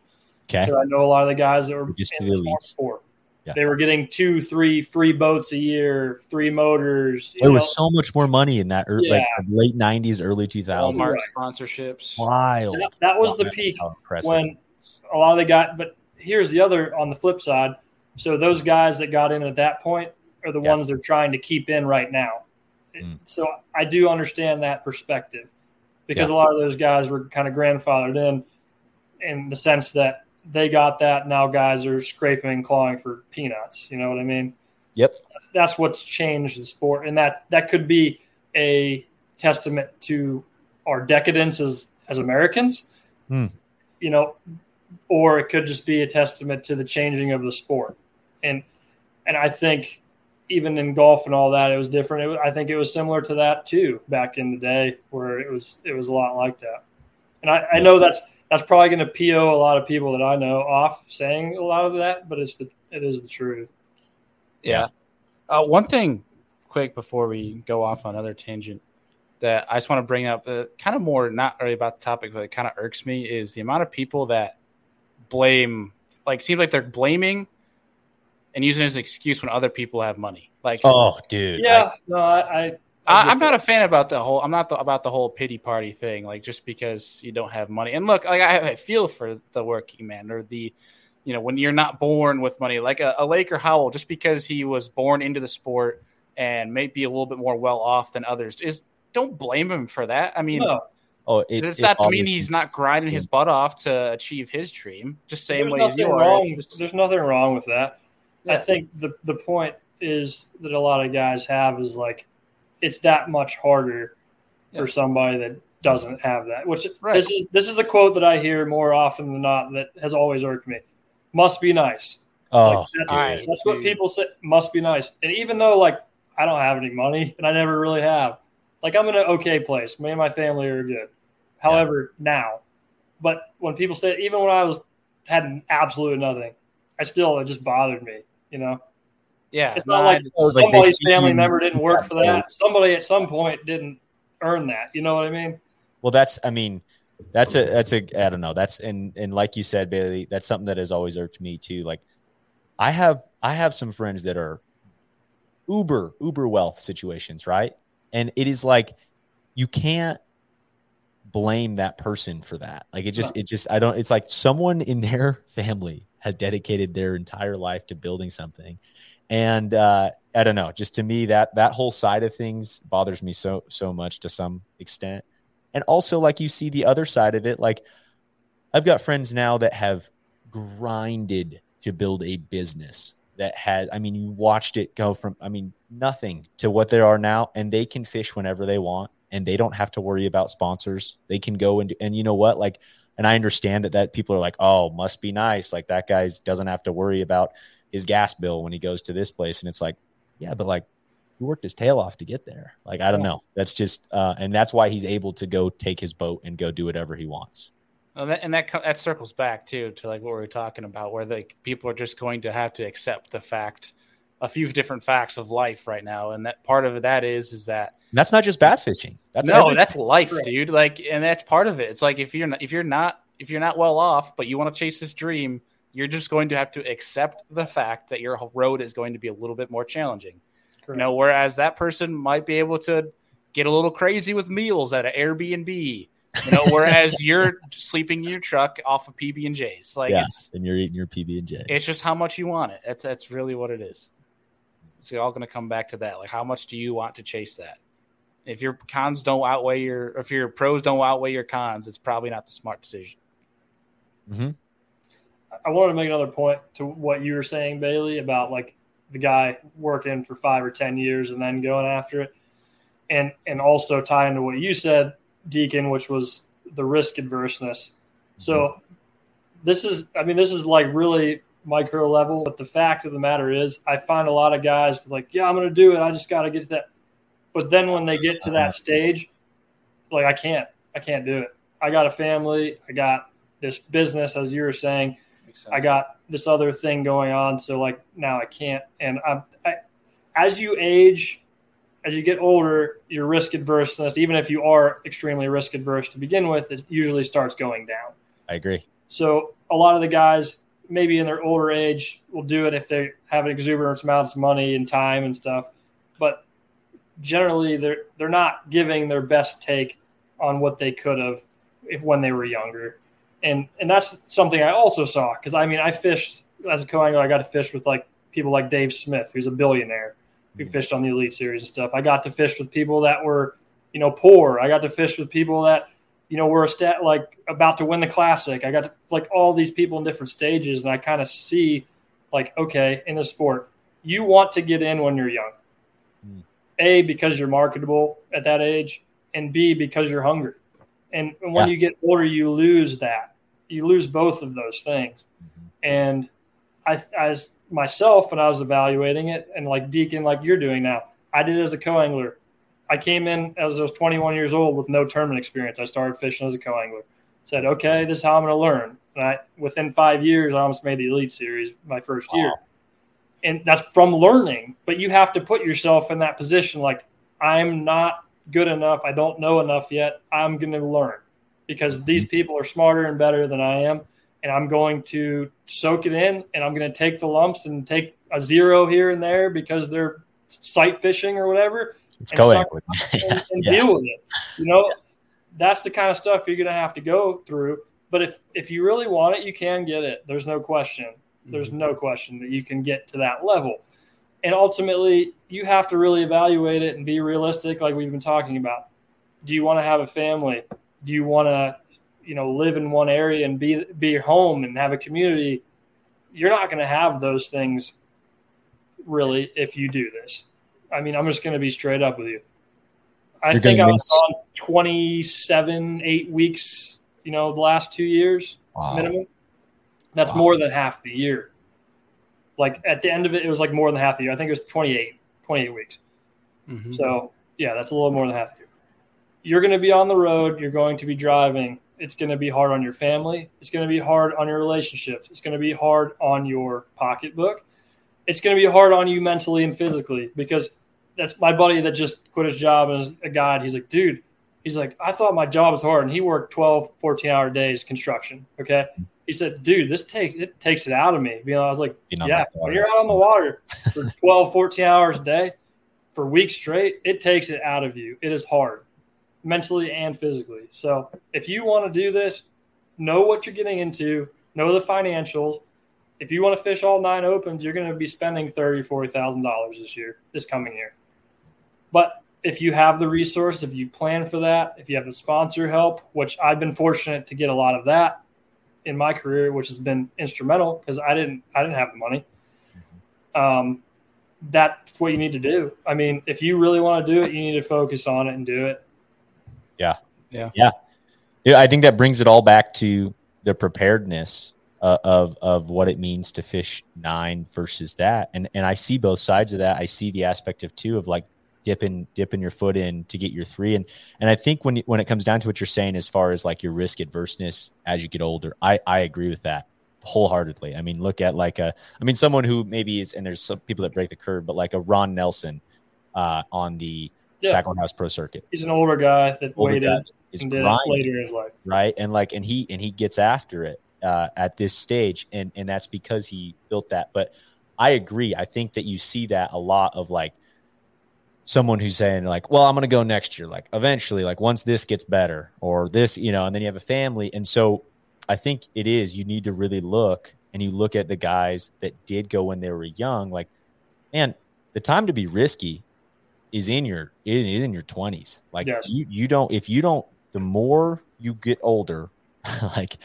Okay. I know a lot of the guys that were Just in the the sport before. Yeah. They were getting two, three free boats a year, three motors. You There know, was so much more money in that ear like late '90s, early 2000s. Walmart Right. sponsorships. Wild. that, that was the peak when- a lot of the guys. But here's the other on the flip side. So those guys that got in at that point are the Yeah. ones they're trying to keep in right now. Mm. So I do understand that perspective because Yeah. a lot of those guys were kind of grandfathered in, in the sense that they got that. Now guys are scraping and clawing for peanuts. You know what I mean? Yep. That's, that's what's changed the sport, and that that could be a testament to our decadence as as Americans. Hmm. You know, or it could just be a testament to the changing of the sport. And and I think even in golf and all that, it was different. It was, I think it was similar to that too back in the day, where it was it was a lot like that. And I, I know that's that's probably going to PO a lot of people that I know off saying a lot of that, but it's the it is the truth. Yeah. Uh, one thing, quick before we go off on another tangent, that I just want to bring up, uh, kind of more not really about the topic, but it kind of irks me is the amount of people that blame, like, seems like they're blaming and using it as an excuse when other people have money. Like, Oh, dude. Yeah, no, I, I, I, I'm not a fan about the whole. I'm not the, about the whole pity party thing. Like just because you don't have money, and look, like I, I feel for the working man or the, you know, when you're not born with money, like a, a Laker Howell, just because he was born into the sport and may be a little bit more well off than others, is don't blame him for that. I mean, no, Oh, it, it's it not to mean he's not grinding his butt off to achieve his dream. Just same there's way as nothing you are. wrong. Just- There's nothing wrong with that. I think the the point is that a lot of guys have is like it's that much harder Yeah. for somebody that doesn't have that. Which Right. this is this is the quote that I hear more often than not that has always irked me. Must be nice. Oh, Like, that's, all right, that's what people say. Must be nice. And even though like I don't have any money and I never really have, like I'm in an okay place. Me and my family are good. However, now, but when people say even when I was had absolutely nothing, I still it just bothered me. You know, yeah, it's no, not like was like somebody's see family member didn't work for that that. Somebody at some point didn't earn that. You know what I mean? Well, that's I mean, that's a that's a I don't know. That's and and like you said, Bailey, that's something that has always irked me too. Like I have I have some friends that are uber uber wealth situations, right? And it is like you can't blame that person for that. Like it just it just I don't it's like someone in their family had dedicated their entire life to building something. And uh I don't know, just to me that that whole side of things bothers me so so much to some extent. And also like you see the other side of it like I've got friends now that have grinded to build a business that had I mean you watched it go from I mean nothing to what they are now and they can fish whenever they want and they don't have to worry about sponsors. They can go and and you know what like and I understand that that people are like, "Oh, must be nice. Like that guy's doesn't have to worry about his gas bill when he goes to this place." And it's like, "Yeah, but like he worked his tail off to get there." Like I don't know. That's just uh and that's why he's able to go take his boat and go do whatever he wants. And that, and that that circles back too to like what we were talking about, where like people are just going to have to accept the fact, a few different facts of life right now, and that part of that is is that And that's not just bass fishing. That's no, everything. that's life, dude. Like, and that's part of it. It's like if you're not if you're not if you're not well off, but you want to chase this dream, you're just going to have to accept the fact that your road is going to be a little bit more challenging. You know, whereas that person might be able to get a little crazy with meals at an Airbnb. You know, whereas you're sleeping in your truck off of PB and J's. Like yeah, it's and you're eating your PB and J. it's just how much you want it. That's that's really what it is. It's all going to come back to that. Like, how much do you want to chase that? If your cons don't outweigh your, if your pros don't outweigh your cons, it's probably not the smart decision. Mm-hmm. I wanted to make another point to what you were saying, Bailey, about like the guy working for five or ten years and then going after it, and and also tie into what you said, Deacon, which was the risk adverseness. So mm-hmm. this is, I mean, this is like really micro level, but the fact of the matter is, I find a lot of guys like, yeah, I'm going to do it. I just got to get to that. But then when they get to that uh-huh. stage, like I can't, I can't do it. I got a family. I got this business, as you were saying. I got this other thing going on, so like now I can't. And I, I, as you age, as you get older, your risk adverseness, even if you are extremely risk adverse to begin with, it usually starts going down. I agree. So a lot of the guys, maybe in their older age, will do it if they have an exuberant amounts of money and time and stuff. But generally, they're they're not giving their best take on what they could have if when they were younger and and that's something I also saw because I mean I fished as a co-angler. I got to fish with like people like Dave Smith, who's a billionaire, who mm-hmm. fished on the Elite Series and stuff. I got to fish with people that were you know poor. I got to fish with people that you know were a stat like about to win the classic. I got to like all these people in different stages, and I kind of see like okay in the sport, you want to get in when you're young. Mm. A because you're marketable at that age, and B because you're hungry. And when yeah. you get older, you lose that you lose both of those things. Mm-hmm. And I, as myself, when I was evaluating it, and like Deacon, like you're doing now, I did it as a co-angler. I came in as I was 21 years old with no tournament experience. I started fishing as a co-angler. Said, okay, this is how I'm going to learn. And I, within five years, I almost made the elite series my first wow. year. And that's from learning. But you have to put yourself in that position. Like I'm not good enough. I don't know enough yet. I'm going to learn because these mm-hmm. people are smarter and better than I am. And I'm going to soak it in and I'm going to take the lumps and take a zero here and there because they're sight fishing or whatever. It's going and, and yeah. deal with it. You know, yeah. that's the kind of stuff you're going to have to go through. But if, if you really want it, you can get it. There's no question. There's mm-hmm. no question that you can get to that level. And ultimately, you have to really evaluate it and be realistic, like we've been talking about. Do you want to have a family? Do you want to you know live in one area and be be home and have a community? You're not going to have those things really if you do this. I mean i'm just going to be straight up with you. I you're think i was on 27 8 weeks you know the last two years wow. minimum. That's wow. more than half the year. Like at the end of it it was like more than half the year. I think it was 28 28 weeks. Mm-hmm. so yeah that's a little more than half the year you're going to be on the road, you're going to be driving. It's going to be hard on your family. It's going to be hard on your relationships. It's going to be hard on your pocketbook. It's going to be hard on you mentally and physically because that's my buddy that just quit his job as a guide. He's like, dude, he's like, I thought my job was hard. And he worked 12, 14 hour days construction. Okay. He said, dude, this takes, it takes it out of me. You know, I was like, you know, yeah, when you're out on the water for 12, 14 hours a day for weeks straight, it takes it out of you. It is hard mentally and physically. So if you want to do this, know what you're getting into, know the financials. If you want to fish all nine opens, you're going to be spending thirty, forty thousand dollars this year, this coming year. But if you have the resource, if you plan for that, if you have the sponsor help, which I've been fortunate to get a lot of that in my career, which has been instrumental because I didn't I didn't have the money. Um, that's what you need to do. I mean, if you really want to do it, you need to focus on it and do it. Yeah. Yeah. Yeah. Yeah. I think that brings it all back to the preparedness uh, of of what it means to fish nine versus that. And and I see both sides of that. I see the aspect of two of like dipping dipping your foot in to get your three. And and I think when when it comes down to what you're saying as far as like your risk adverseness as you get older, I I agree with that wholeheartedly. I mean, look at like a I mean someone who maybe is and there's some people that break the curve, but like a Ron Nelson uh, on the yeah. Tackle Warehouse Pro Circuit. He's an older guy that older waited guy and did grinding, later in his life, right? And like, and he and he gets after it uh, at this stage, and and that's because he built that. But I agree. I think that you see that a lot of like someone who's saying like, well, I'm going to go next year, like eventually, like once this gets better or this, you know, and then you have a family, and so I think it is. You need to really look and you look at the guys that did go when they were young, like, and the time to be risky is in your is in your 20s like yes. you you don't if you don't the more you get older like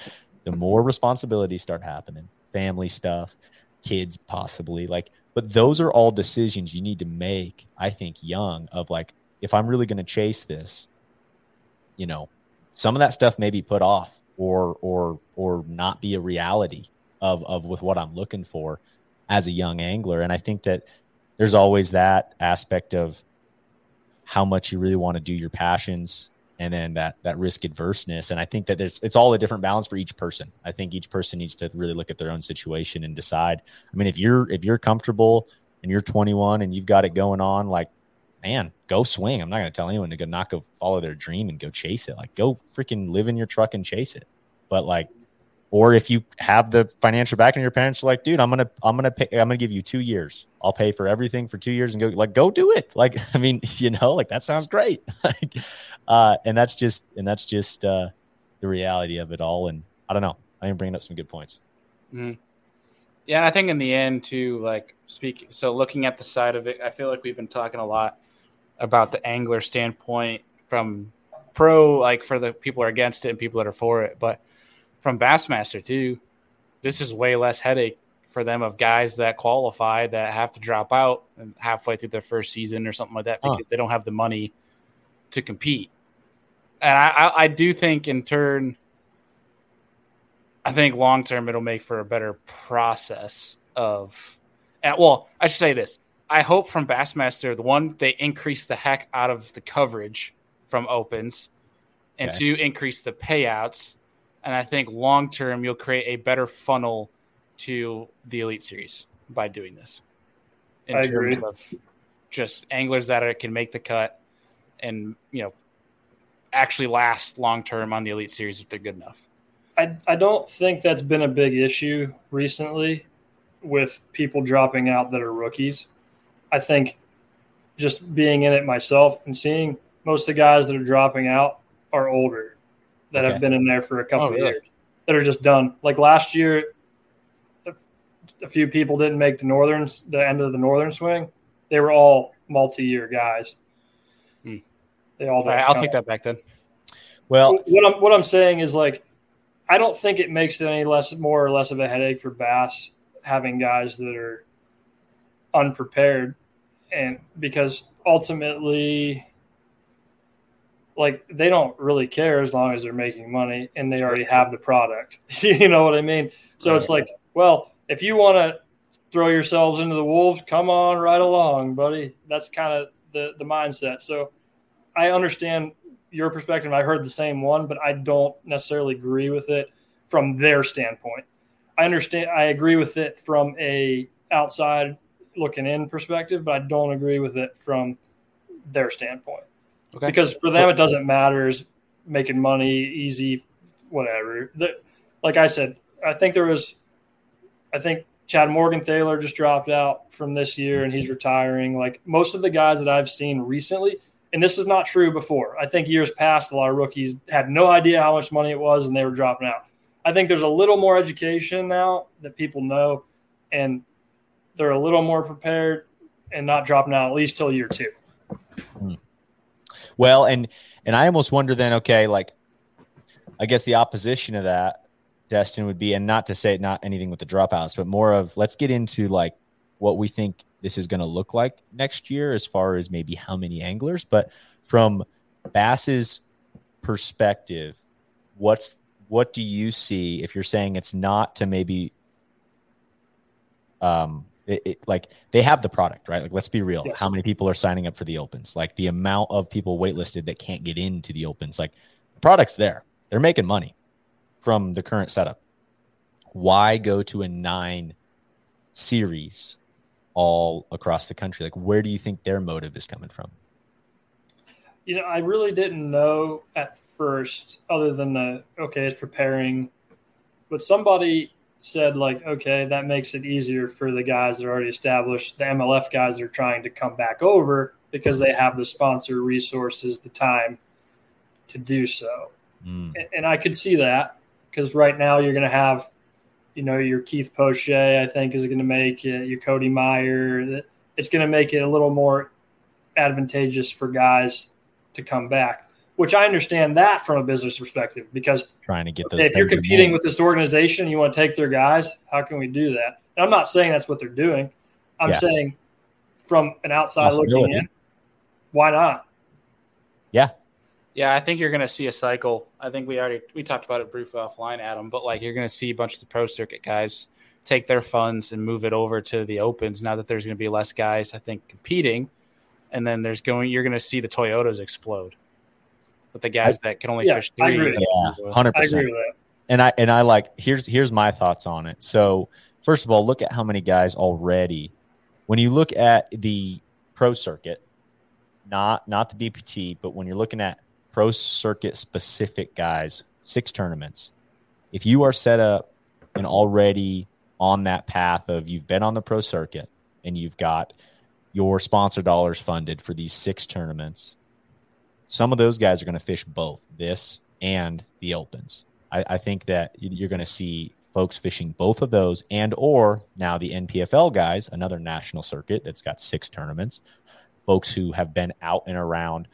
the more responsibilities start happening family stuff kids possibly like but those are all decisions you need to make i think young of like if i'm really going to chase this you know some of that stuff may be put off or or or not be a reality of of with what i'm looking for as a young angler and i think that there's always that aspect of how much you really want to do your passions and then that that risk adverseness. And I think that there's it's all a different balance for each person. I think each person needs to really look at their own situation and decide. I mean, if you're if you're comfortable and you're 21 and you've got it going on, like man, go swing. I'm not going to tell anyone to go not go follow their dream and go chase it. Like go freaking live in your truck and chase it. But like or if you have the financial backing your parents are like dude i'm gonna i'm gonna pay i'm gonna give you two years. I'll pay for everything for two years and go like go do it. Like i mean you know like that sounds great. Uh and that's just and that's just uh the reality of it all. And i don't know. I am bringing up some good points. Mm-hmm. yeah and i think in the end too like speak. so looking at the side of it i feel like we've been talking a lot about the angler standpoint from pro like for the people are against it and people that are for it. But from Bassmaster too. This is way less headache for them of guys that qualify that have to drop out halfway through their first season or something like that because huh. they don't have the money to compete. And I, I, I do think in turn, I think long term it'll make for a better process of. At, Well, I should say this. I hope from Bassmaster, the one they increase the heck out of the coverage from opens, and okay. two increase the payouts and I think long term you'll create a better funnel to the Elite Series by doing this. In I terms agree. of just anglers that are, can make the cut and you know actually last long term on the Elite Series if they're good enough. I I don't think that's been a big issue recently with people dropping out that are rookies. I think just being in it myself and seeing most of the guys that are dropping out are older that okay. have been in there for a couple oh, of really? years that are just done. Like last year, a few people didn't make the northern the end of the northern swing. They were all multi-year guys. Hmm. They all. all right, I'll take that back then. Well, what I'm what I'm saying is like, I don't think it makes it any less more or less of a headache for Bass having guys that are unprepared, and because ultimately like they don't really care as long as they're making money and they already have the product. you know what I mean? So it's like, well, if you want to throw yourselves into the wolves, come on right along, buddy. That's kind of the the mindset. So I understand your perspective. I heard the same one, but I don't necessarily agree with it from their standpoint. I understand I agree with it from a outside looking in perspective, but I don't agree with it from their standpoint. Okay. Because for them, it doesn't matter. Is making money easy, whatever. The, like I said, I think there was, I think Chad Morgenthaler just dropped out from this year and he's retiring. Like most of the guys that I've seen recently, and this is not true before. I think years past, a lot of rookies had no idea how much money it was and they were dropping out. I think there's a little more education now that people know, and they're a little more prepared and not dropping out at least till year two. Hmm. Well, and and I almost wonder then, okay, like I guess the opposition of that, Destin, would be, and not to say not anything with the dropouts, but more of let's get into like what we think this is going to look like next year as far as maybe how many anglers. But from Bass's perspective, what's what do you see if you're saying it's not to maybe um it, it, like they have the product, right? Like, let's be real. Yes. How many people are signing up for the opens? Like the amount of people waitlisted that can't get into the opens. Like the product's there. They're making money from the current setup. Why go to a nine series all across the country? Like, where do you think their motive is coming from? You know, I really didn't know at first, other than the okay, it's preparing. But somebody said like, okay, that makes it easier for the guys that are already established. The MLF guys are trying to come back over because they have the sponsor resources, the time to do so. Mm. And, and, I could see that because right now you're going to have, you know, your Keith Poche, I think, is going to make it, your Cody Meyer. It's going to make it a little more advantageous for guys to come back which I understand that from a business perspective because trying to get those. If you're competing with this organization, you want to take their guys. How can we do that? And I'm not saying that's what they're doing. I'm yeah. saying from an outside looking in, why not? Yeah, yeah. I think you're going to see a cycle. I think we already we talked about it briefly offline, Adam. But like you're going to see a bunch of the pro circuit guys take their funds and move it over to the opens now that there's going to be less guys. I think competing, and then there's going you're going to see the Toyotas explode with the guys that can only Yeah, fish I three. agree. Yeah, hundred I percent. agree with that. and I and I like here's here's my thoughts on it. So first of all, look at how many guys already. When you look at the pro circuit, not not the BPT, but when you're looking at pro circuit specific guys, six tournaments. If you are set up and already on that path of you've been on the pro circuit and you've got your sponsor dollars funded for these six tournaments, some of those guys are going to fish both this and the opens. I, I think that you're going to see folks fishing both of those and or now the NPFL guys, another national circuit that's got six tournaments, folks who have been out and around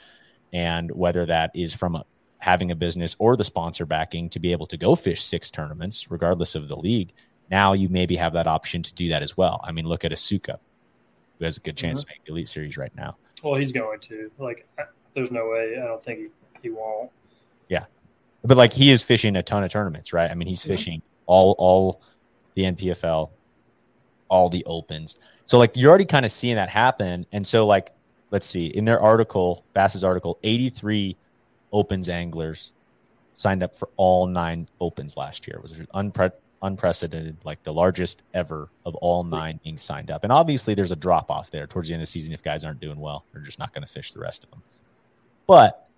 and whether that is from a, having a business or the sponsor backing to be able to go fish six tournaments regardless of the league. Now you maybe have that option to do that as well. I mean, look at Asuka, who has a good chance mm-hmm. to make the elite series right now. Well, he's going to. Like, there's no way. I don't think he, he won't. Yeah, but like he is fishing a ton of tournaments, right? I mean, he's fishing all all the NPFL, all the opens. So like you're already kind of seeing that happen. And so like let's see, in their article, Bass's article, 83 opens anglers signed up for all nine opens last year. It was unpre- unprecedented, like the largest ever of all nine being signed up. And obviously there's a drop off there towards the end of the season if guys aren't doing well. They're just not going to fish the rest of them. But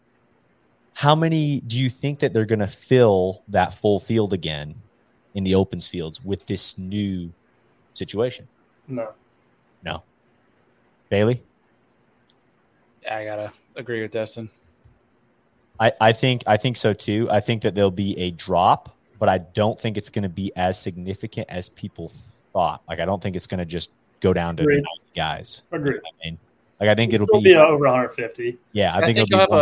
how many do you think that they're going to fill that full field again in the opens fields with this new situation? No. No. Bailey? I gotta agree with Destin. I, I think I think so too. I think that there'll be a drop, but I don't think it's going to be as significant as people thought. Like I don't think it's going to just go down to Agreed. 90 guys. Agree. I mean, like I think it'll It'll be, be over 150. yeah. I, I think, think it'll be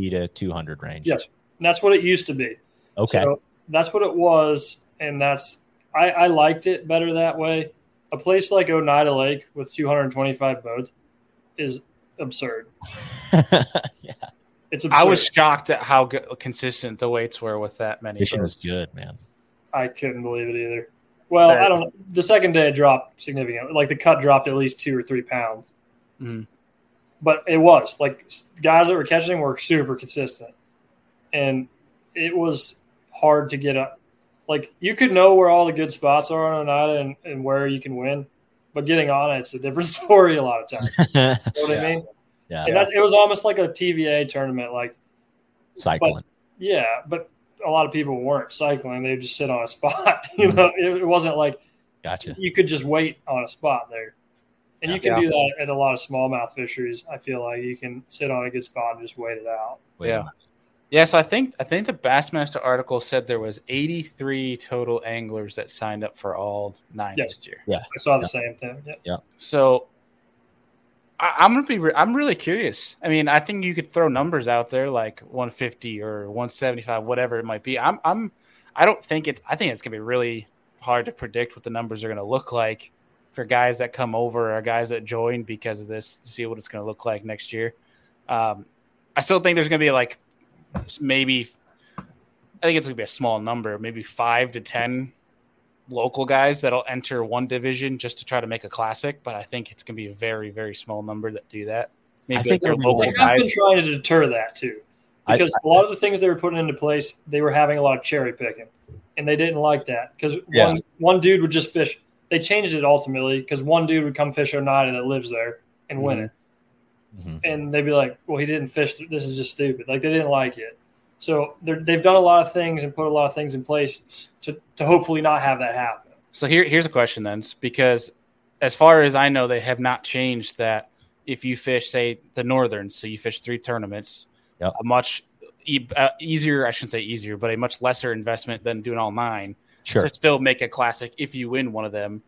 you'll have a- to 200 range. Yes. And that's what it used to be. Okay. So that's what it was, and that's I, I liked it better that way. A place like Oneida Lake with 225 boats is absurd. yeah. It's absurd. I was shocked at how good, consistent the weights were with that many. Fishing was good, man. I couldn't believe it either. Well, Very I don't know. The second day it dropped significantly. Like the cut dropped at least two or three pounds. Mhm. But it was like guys that were catching were super consistent. And it was hard to get up. Like you could know where all the good spots are on Oneida and, and where you can win. But getting on it's a different story a lot of times. yeah. You know what I mean? Yeah. And that, it was almost like a TVA tournament. Like, Cycling. yeah, but a lot of people weren't cycling. They would just sit on a spot. You know, mm-hmm. it, it wasn't like Gotcha. you could just wait on a spot there. And you can Yeah. do that at a lot of smallmouth fisheries. I feel like you can sit on a good spot and just wait it out. Wait a Yeah. minute. Yes, I think I think the Bassmaster article said there was 83 total anglers that signed up for all nine Yes. this year. Yeah, I saw the same thing. Yeah. yeah. So I, I'm gonna be. Re- I'm really curious. I mean, I think you could throw numbers out there like 150 or 175, whatever it might be. I'm. I'm. I don't think it. I think it's gonna be really hard to predict what the numbers are gonna look like for guys that come over or guys that join because of this. To see what it's gonna look like next year. Um, I still think there's gonna be like maybe. I think it's gonna be a small number, maybe five to ten local guys that'll enter one division just to try to make a classic, but I think it's going to be a very, very small number that do that. Maybe I think like it'll their be local They have been trying to deter that too. Because a lot of the things they were putting into place, they were having a lot of cherry picking. And they didn't like that. Because Yeah. one, one dude would just fish. They changed it ultimately because one dude would come fish Oneida that lives there and win Mhm. it. Mhm. and they'd be like, "Well, he didn't fish. This is just stupid." Like they didn't like it. So they're, they've done a lot of things and put a lot of things in place to, to hopefully not have that happen. So here, here's a question then, because as far as I know, they have not changed that. If you fish, say the northern, so you fish three tournaments, Yep. a much e- uh, easier, I shouldn't say easier, but a much lesser investment than doing all nine Sure. to still make a classic if you win one of them.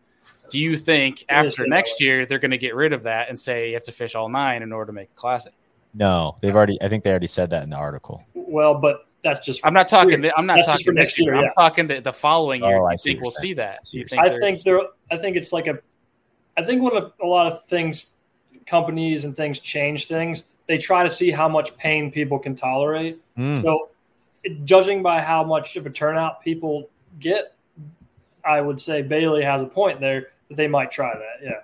Do you think is after next year they're going to get rid of that and say you have to fish all nine in order to make a classic? No, they've already. I think they already said that in the article. Well, but that's just. I'm not talking. I'm not That's talking for next year. year, I'm yeah. talking the, the following year. Oh, I I see think we'll you're see that. see You what I think they're- think there. I think it's like a. I think when a, a lot of things, companies and things change things, they try to see how much pain people can tolerate. Mm. So, judging by how much of a turnout people get, I would say Bailey has a point there that they might try that. Yeah.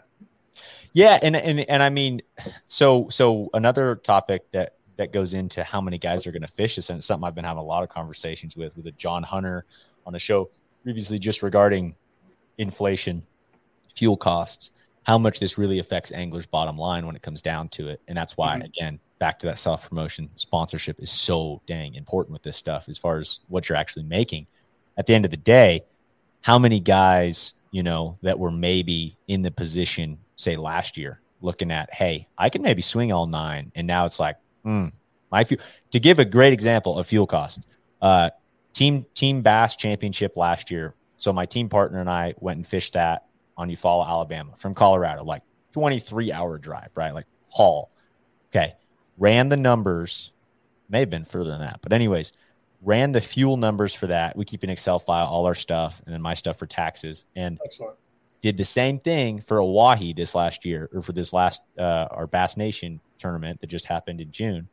Yeah, and and and I mean, so so another topic that that goes into how many guys are going to fish this, and it's something I've been having a lot of conversations with with a John Hunter on the show previously, just regarding inflation, fuel costs, how much this really affects anglers' bottom line when it comes down to it, and that's why, mm-hmm. again, back to that self promotion, sponsorship is so dang important with this stuff as far as what you're actually making. At the end of the day, how many guys you know that were maybe in the position, say last year, looking at, hey, I can maybe swing all nine, and now it's like, hmm, my fuel. To give a great example of fuel cost, uh, team team bass championship last year. So my team partner and I went and fished that on Eufaula, Alabama, from Colorado, like 23 hour drive, right? Like haul. Okay, ran the numbers. May have been further than that, but anyways, ran the fuel numbers for that. We keep an Excel file, all our stuff, and then my stuff for taxes. And Excellent. did the same thing for Oahe this last year, or for this last uh, our Bass Nation tournament that just happened in June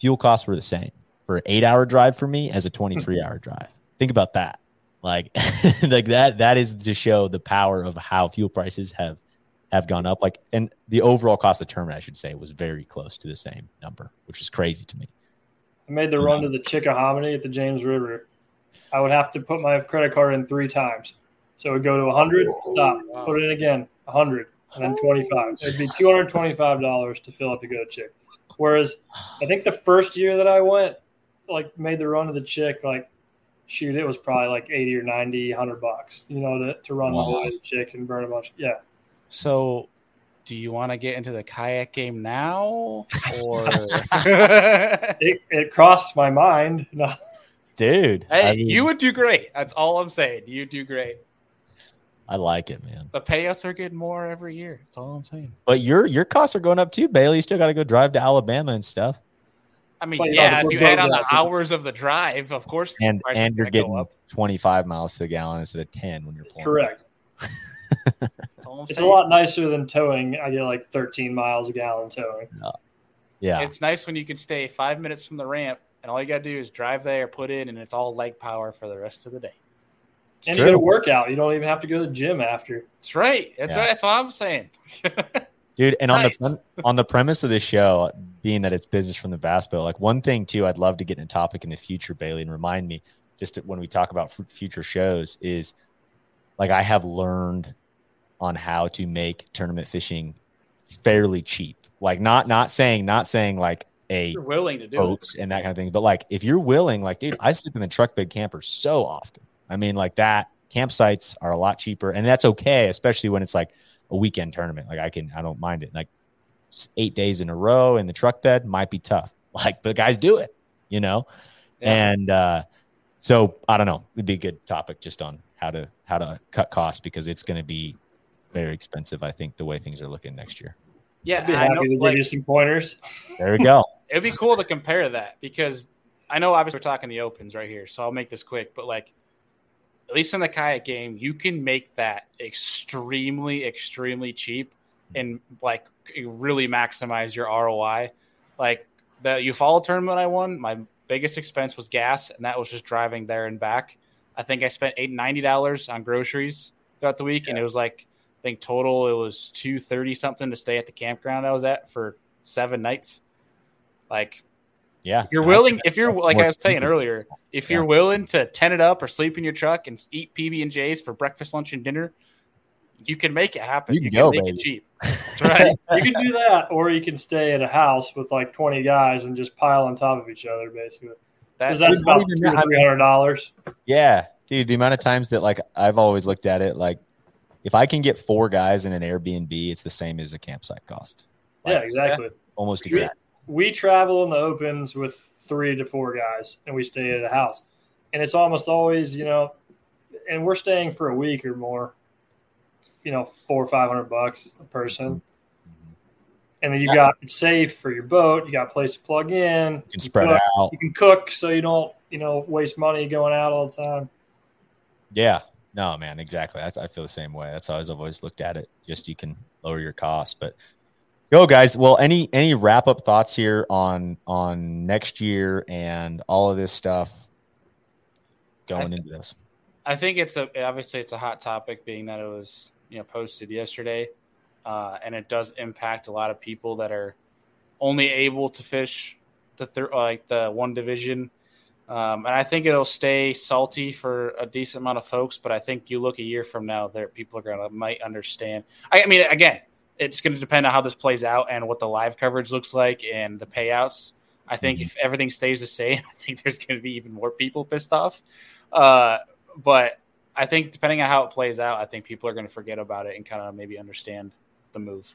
fuel costs were the same for an eight hour drive for me as a 23 hour drive. Think about that. Like, like that, that is to show the power of how fuel prices have, have gone up. Like, and the overall cost of the tournament, I should say, was very close to the same number, which is crazy to me. I made the run to the Chickahominy at the James River. I would have to put my credit card in three times. So it would go to 100, stop, put it in again, 100, and then 25. It'd be $225 to fill up to go Chick. Whereas I think the first year that I went, like made the run to the chick, like shoot, it was probably like 80 or 90, 100 bucks, you know, to, to run wow. the chick and burn a bunch. Yeah. So do you want to get into the kayak game now or it, it, crossed my mind. No. Dude, hey, I mean, you would do great. That's all I'm saying. You do great. I like it, man. The payouts are getting more every year. That's all I'm saying. But your your costs are going up too, Bailey. You still got to go drive to Alabama and stuff. I mean, but, yeah, if you add on the hours of the drive, of course, and and you're getting 25 miles to a gallon instead of 10 when you're pulling. Correct. It's a lot nicer than towing. I get like 13 miles a gallon towing. Yeah. yeah. It's nice when you can stay five minutes from the ramp and all you got to do is drive there, put in, and it's all leg power for the rest of the day. It's and true. you get a workout. You don't even have to go to the gym after. That's right. That's yeah. right. That's what I'm saying. Dude, and nice. on the on the premise of the show, being that it's business from the bass boat, like one thing too, I'd love to get in a topic in the future, Bailey, and remind me just when we talk about future shows is like I have learned on how to make tournament fishing fairly cheap. Like not not saying not saying like a you're willing to do boats it. and that kind of thing, but like if you're willing, like dude, I sleep in the truck bed camper so often. I mean, like that campsites are a lot cheaper, and that's okay, especially when it's like a weekend tournament. Like I can, I don't mind it. Like eight days in a row in the truck bed might be tough. Like, but guys do it, you know. Yeah. And uh, so I don't know. It'd be a good topic just on how to how to cut costs because it's going to be very expensive. I think the way things are looking next year. Yeah, i know, to like, give you some pointers. There we go. It'd be cool to compare that because I know obviously we're talking the opens right here, so I'll make this quick. But like at least in the kayak game, you can make that extremely, extremely cheap and like really maximize your ROI. Like the Eufaula tournament I won, my biggest expense was gas, and that was just driving there and back. I think I spent eight ninety dollars on groceries throughout the week, yeah. and it was like I think total it was two thirty something to stay at the campground I was at for seven nights. Like yeah. You're willing, if you're like I was saying earlier, if you're willing to tent it up or sleep in your truck and eat PB and J's for breakfast, lunch, and dinner, you can make it happen. You can, you can go, make baby. it cheap. That's right. you can do that, or you can stay at a house with like 20 guys and just pile on top of each other, basically. That's, that's about three hundred dollars. Yeah, dude. The amount of times that like I've always looked at it like if I can get four guys in an Airbnb, it's the same as a campsite cost. Like, yeah, exactly. Almost exactly we travel in the opens with three to four guys and we stay at a house. And it's almost always, you know, and we're staying for a week or more, you know, four or five hundred bucks a person. Mm-hmm. And then you got it's safe for your boat. You got a place to plug in. You can spread cook, out. You can cook so you don't, you know, waste money going out all the time. Yeah. No, man, exactly. That's, I feel the same way. That's how I've always looked at it. Just you can lower your costs, but Go guys. Well, any any wrap up thoughts here on on next year and all of this stuff going th- into this? I think it's a obviously it's a hot topic, being that it was you know posted yesterday, uh, and it does impact a lot of people that are only able to fish the third like the one division. Um, and I think it'll stay salty for a decent amount of folks, but I think you look a year from now, there people are gonna might understand. I, I mean, again, it's going to depend on how this plays out and what the live coverage looks like and the payouts. I think mm-hmm. if everything stays the same, I think there's going to be even more people pissed off. Uh, but I think depending on how it plays out, I think people are going to forget about it and kind of maybe understand the move.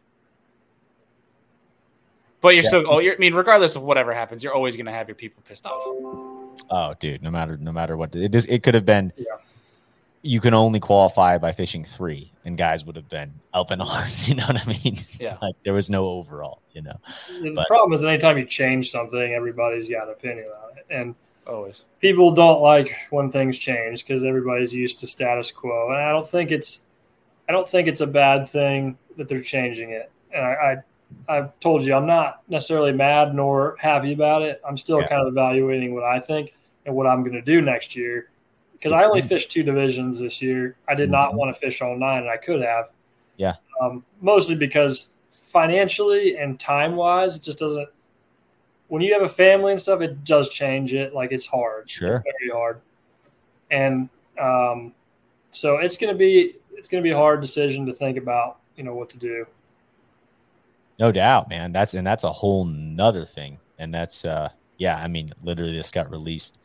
But you're yeah. still, oh, you're, I mean, regardless of whatever happens, you're always going to have your people pissed off. Oh, dude, no matter no matter what it is, it could have been. Yeah you can only qualify by fishing three, and guys would have been up in arms. You know what I mean? Yeah. like there was no overall. You know. The but, problem is, anytime you change something, everybody's got an opinion on it, and always people don't like when things change because everybody's used to status quo, and I don't think it's, I don't think it's a bad thing that they're changing it. And I, I I've told you I'm not necessarily mad nor happy about it. I'm still yeah. kind of evaluating what I think and what I'm going to do next year because I only fished two divisions this year. I did not mm-hmm. want to fish all nine, and I could have. Yeah. Um, mostly because financially and time wise, it just doesn't. When you have a family and stuff, it does change it. Like it's hard. Sure. It's very hard. And um, so it's gonna be it's gonna be a hard decision to think about. You know what to do. No doubt, man. That's and that's a whole nother thing. And that's uh yeah, I mean, literally this got released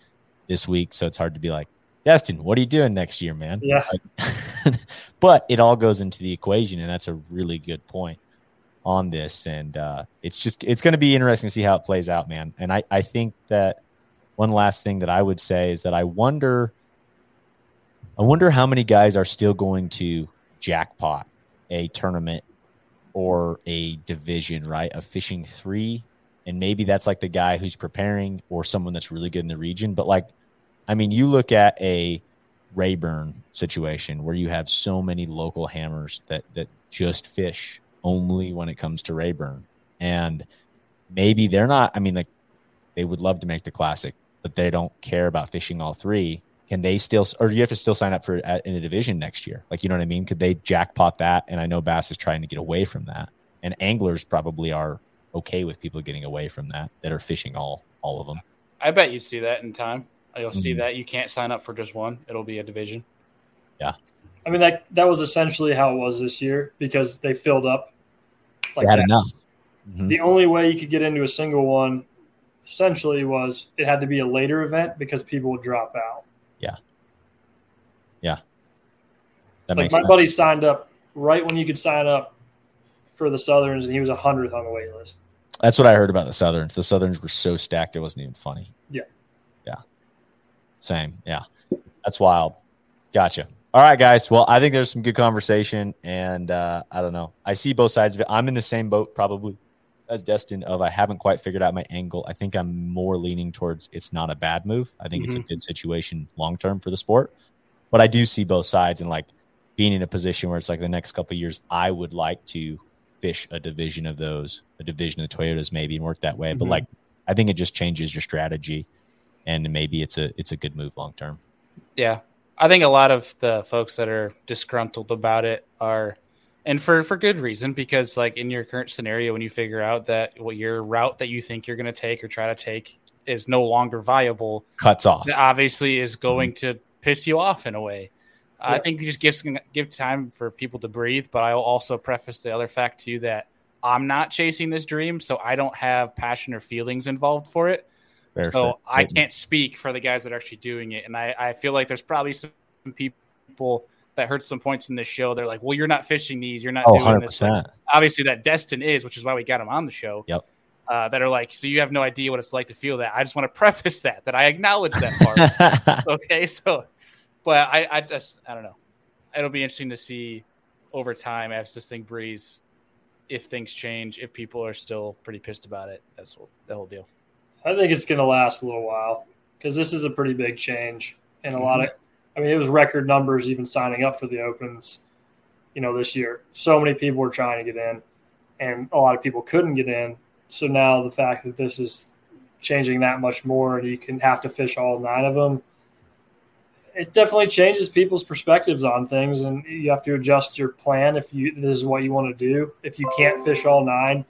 this week, so it's hard to be like, Destin, what are you doing next year, man? Yeah. but it all goes into the equation, and that's a really good point on this. And uh, it's just it's going to be interesting to see how it plays out, man. And I I think that one last thing that I would say is that I wonder, I wonder how many guys are still going to jackpot a tournament or a division, right? Of fishing three, and maybe that's like the guy who's preparing or someone that's really good in the region, but like I mean, you look at a Rayburn situation where you have so many local hammers that that just fish only when it comes to Rayburn, and maybe they're not. I mean, like they would love to make the classic, but they don't care about fishing all three. Can they still, or do you have to still sign up for in a division next year? Like, you know what I mean? Could they jackpot that? And I know Bass is trying to get away from that, and anglers probably are okay with people getting away from that that are fishing all all of them. I bet you'd see that in time. You'll see mm-hmm. that you can't sign up for just one; it'll be a division. Yeah, I mean that that was essentially how it was this year because they filled up. Like they had that. enough. Mm-hmm. The only way you could get into a single one, essentially, was it had to be a later event because people would drop out. Yeah. Yeah. That like my sense. buddy signed up right when you could sign up for the Southerns, and he was a hundredth on the wait list. That's what I heard about the Southerns. The Southerns were so stacked it wasn't even funny. Yeah. Yeah. Same. Yeah. That's wild. Gotcha. All right, guys. Well, I think there's some good conversation, and uh, I don't know. I see both sides of it. I'm in the same boat, probably as Destin. Of I haven't quite figured out my angle. I think I'm more leaning towards it's not a bad move. I think mm-hmm. it's a mm-hmm. good situation long term for the sport, but I do see both sides and like being in a position where it's like the next couple years, I would like to fish a division of those, a division of the Toyotas maybe, and work that way. Mm-hmm. But like, I think it just changes your strategy and maybe it's a it's a good move long term. Yeah, I think a lot of the folks that are disgruntled about it are, and for for good reason, because like in your current scenario, when you figure out that what your route that you think you're going to take or try to take is no longer viable, cuts off. That obviously is going mm-hmm. to piss you off in a way. I think you just give give time for people to breathe, but I'll also preface the other fact too that I'm not chasing this dream, so I don't have passion or feelings involved for it. Fair so I can't speak for the guys that are actually doing it. And I, I feel like there's probably some people that heard some points in this show. They're like, well, you're not fishing these. You're not oh, doing 100%. this. Like, obviously, that Destin is, which is why we got him on the show. Yep. Uh, that are like, so you have no idea what it's like to feel that. I just want to preface that, that I acknowledge that part. okay. So, but I, I just, I don't know. It'll be interesting to see over time as this thing breathes if things change, if people are still pretty pissed about it. That's the whole deal. I think it's going to last a little while because this is a pretty big change and a mm-hmm. lot of. I mean, it was record numbers even signing up for the opens, you know, this year. So many people were trying to get in, and a lot of people couldn't get in. So now the fact that this is changing that much more, and you can have to fish all nine of them, it definitely changes people's perspectives on things, and you have to adjust your plan if you this is what you want to do. If you can't fish all nine,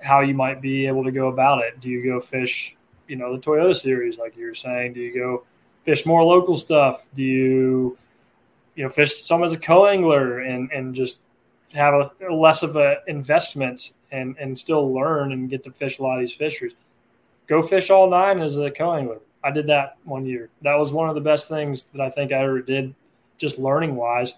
how you might be able to go about it. Do you go fish you know the Toyota series, like you were saying? Do you go fish more local stuff? Do you you know fish some as a co-angler and and just have a less of a investment and and still learn and get to fish a lot of these fisheries? Go fish all nine as a co-angler. I did that one year. That was one of the best things that I think I ever did, just learning wise.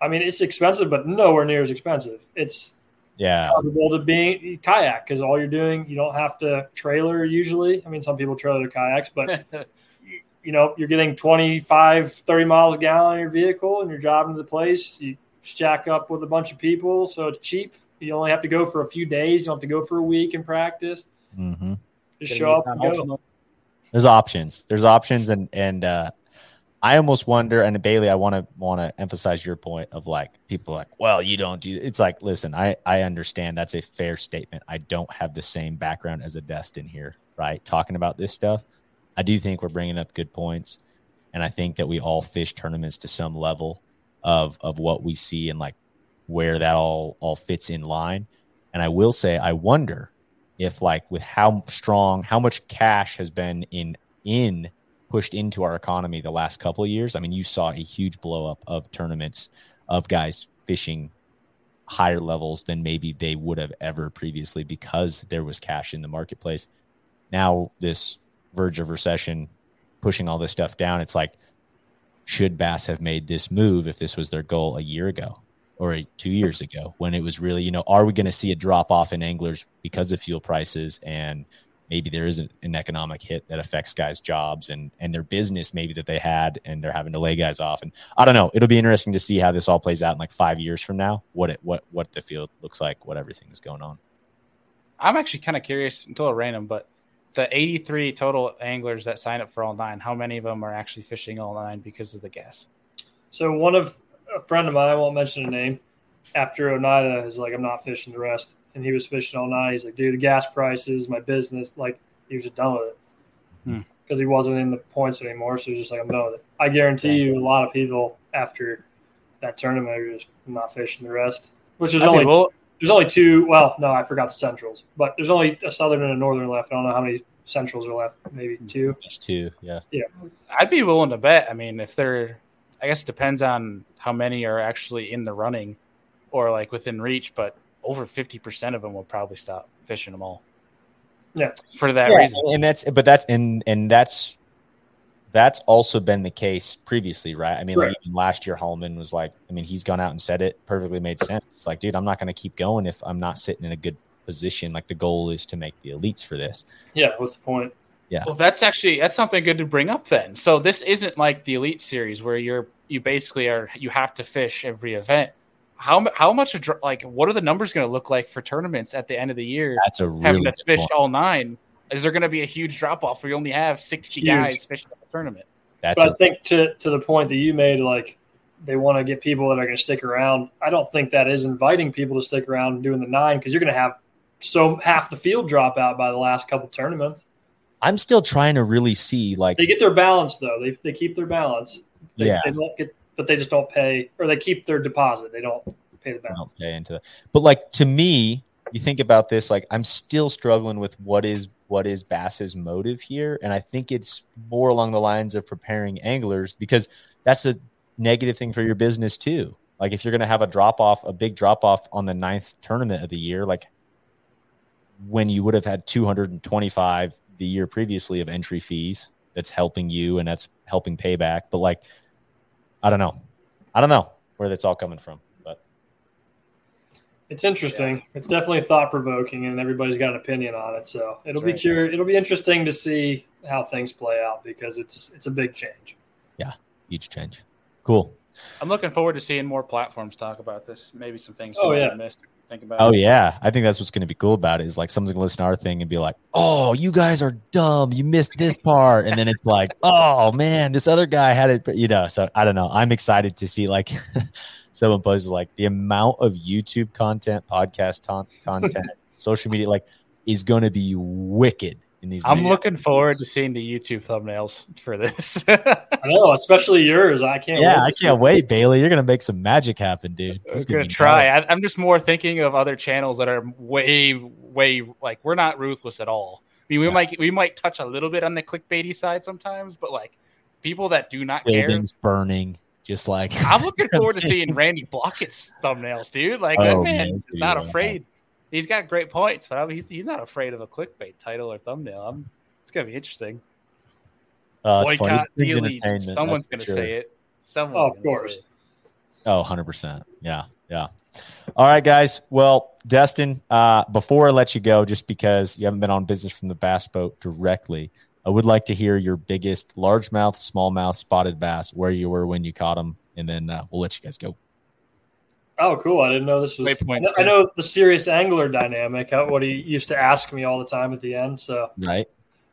I mean, it's expensive, but nowhere near as expensive. It's Yeah. comparable to being kayak because all you're doing, you don't have to trailer usually. I mean, some people trailer their kayaks, but you, you know, you're getting 25, 30 miles a gallon in your vehicle and you're driving to the place. You stack up with a bunch of people, so it's cheap. You only have to go for a few days. You don't have to go for a week and practice. hmm Just show up and go. There's options. There's options, and and uh, I almost wonder. And Bailey, I want to want to emphasize your point of like people like, well, you don't do. It's like, listen, I I understand that's a fair statement. I don't have the same background as a Destin here, right? Talking about this stuff, I do think we're bringing up good points, and I think that we all fish tournaments to some level of of what we see and like where that all all fits in line. And I will say, I wonder if like with how strong how much cash has been in in pushed into our economy the last couple of years i mean you saw a huge blow up of tournaments of guys fishing higher levels than maybe they would have ever previously because there was cash in the marketplace. Now this verge of recession pushing all this stuff down it's like should bass have made this move if this was their goal a year ago or a, two years ago when it was really, you know, are we going to see a drop off in anglers because of fuel prices and maybe there is an, an economic hit that affects guys' jobs and and their business maybe that they had and they're having to lay guys off and I don't know. It'll be interesting to see how this all plays out in like five years from now. What it what what the field looks like, what everything is going on. I'm actually kind of curious, until random, but the 83 total anglers that sign up for all nine, how many of them are actually fishing all nine because of the gas? So one of a friend of mine, I won't mention a name, after Oneida is like, I'm not fishing the rest. And he was fishing all night. He's like, dude, the gas prices, my business, like he was just done with it. Hmm. Because he wasn't in the points anymore. So he's just like, I'm done with it. I guarantee you a lot of people after that tournament are just not fishing the rest. Which is I'd only will- there's only two well, no, I forgot the centrals. But there's only a southern and a northern left. I don't know how many centrals are left, maybe two. Just two, yeah. yeah. I'd be willing to bet. I mean, if they're, I guess it depends on how many are actually in the running or like within reach, but over 50% of them will probably stop fishing them all. Yeah. For that Yeah, reason. and that's but that's and and that's that's also been the case previously, right? I mean, like even last year, Hallman was like, I mean, he's gone out and said it perfectly made sense. It's like, dude, I'm not going to keep going if I'm not sitting in a good position. Like the goal is to make the elites for this. Yeah, what's the point? Well, that's actually that's something good to bring up then. So this isn't like the elite series where you're you basically are you have to fish every event. How how much a like what are the numbers going to look like for tournaments at the end of the year? That's a having really to fish point. all nine. Is there going to be a huge drop off where you only have sixty Huge. guys fishing the tournament? That's But I a, think to to the point that you made, like they want to get people that are going to stick around. I don't think that is inviting people to stick around doing the nine because you're going to have so half the field drop out by the last couple tournaments. I'm still trying to really see like They get their balance though. They they keep their balance. They, Yeah. they don't get, but they just don't pay, or they keep their deposit. They don't pay the balance. don't pay into that. But like to me, you think about this, like I'm still struggling with what is what is Bass's motive here, and I think it's more along the lines of preparing anglers because that's a negative thing for your business too. Like if you're going to have a drop off, a big drop off on the ninth tournament of the year, like when you would have had 225 the year previously of entry fees, that's helping you and that's helping payback. But like, I don't know, I don't know where that's all coming from, but. It's interesting. It's definitely thought provoking, and everybody's got an opinion on it. So it'll be That's curious. It'll be interesting to see how things play out because it's it's a big change. Yeah, huge change. Cool. I'm looking forward to seeing more platforms talk about this. Maybe some things Oh, we might yeah. missed. Think about. Oh it. yeah, I think that's what's going to be cool about it is like someone's going to listen to our thing and be like, "Oh, you guys are dumb. You missed this part," and then it's like, "Oh man, this other guy had it." You know, so I don't know. I'm excited to see like someone poses like the amount of YouTube content, podcast ton- content, social media like is going to be wicked in these. I'm days. looking forward to seeing the YouTube thumbnails for this. I know, especially yours. I can't. Yeah, wait I can't wait, Bailey. You're going to make some magic happen, dude. I'm It's gonna try. I, I'm just more thinking of other channels that are way, way like we're not ruthless at all. I mean, we Yeah. might we might touch a little bit on the clickbaity side sometimes, but like people that do not care, Buildings burning, just like I'm looking forward to seeing Randy Blaukat's thumbnails, dude. Like Oh, that man, man this is not dude, afraid. He's got great points, but I mean, he's, he's not afraid of a clickbait title or thumbnail. I'm, it's gonna be interesting. uh, it's. Boycott the It's Someone's gonna sure. say it. Someone's Oh, of gonna course. say it. Oh, 100%. Yeah. Yeah. All right, guys. Well, Destin, uh, before I let you go, just because you haven't been on business from the bass boat directly, I would like to hear your biggest largemouth, smallmouth, spotted bass, where you were when you caught them, and then uh, we'll let you guys go. Oh, cool! I didn't know this was. Great I know, too. the serious angler dynamic. uh, What he used to ask me all the time at the end. So, Right?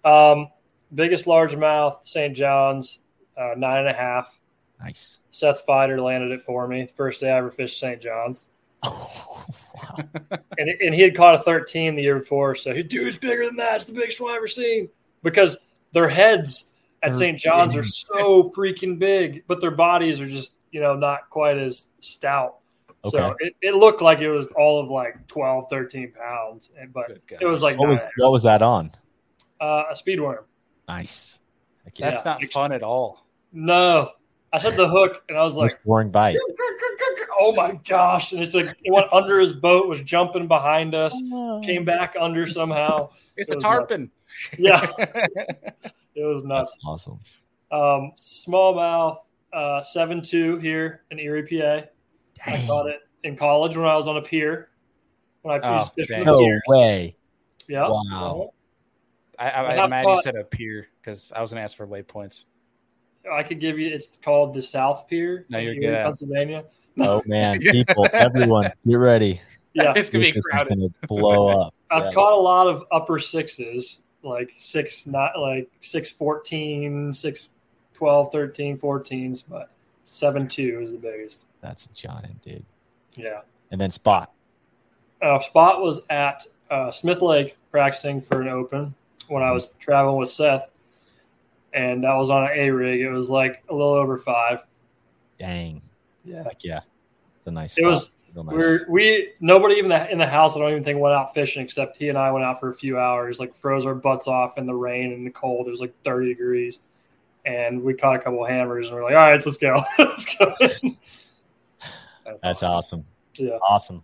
um, biggest largemouth, St. John's, uh, nine and a half. Nice. Seth Feider landed it for me. First day I ever fished St. John's, wow. and and he had caught a 13 the year before. So he, dude, it's bigger than that. It's the biggest one I've ever seen. Because their heads at St. John's are so freaking big, but their bodies are just you know not quite as stout. Okay. So it, it looked like it was all of like 12, 13 pounds, and- but it was like what was what was that on? uh, a speed worm. Nice. Heck. That's Yeah. not fun at all. No, I said the hook, and I was like, boring bite. "Oh my gosh!" And it's like it went under his boat, was jumping behind us, came back under somehow. It's It a was tarpon. Yeah, it was nuts. That's awesome. Um, smallmouth, uh, seven two here in Erie, PA. I Dang. caught it in college when I was on a pier. When I Oh, fished fish from dang. the No pier. way. Yeah. Wow. I, I, I I have imagine you said a pier because I was gonna ask for waypoints. I could give you. It's called the South Pier. No, in you're good. Pennsylvania. Oh man, people, everyone, get ready. Yeah, it's gonna be This is crowded. gonna blow up. I've Yeah. caught a lot of upper sixes, like six, not like six, 14, six, 12, 13, 14s, but seven, two is the biggest. That's a giant, dude. Yeah. And then spot. Uh, Spot was at uh, Smith Lake practicing for an open when I was traveling with Seth, and that was on an A rig. It was like a little over five. Dang. Yeah. Heck yeah. It's a nice It was nice. We're, we nobody even in the house. I don't even think went out fishing except he and I went out for a few hours. Like froze our butts off in the rain and the cold. It was like thirty degrees, and we caught a couple of hammers. And we're like, all right, let's go, let's go. That's awesome. Yeah. Awesome.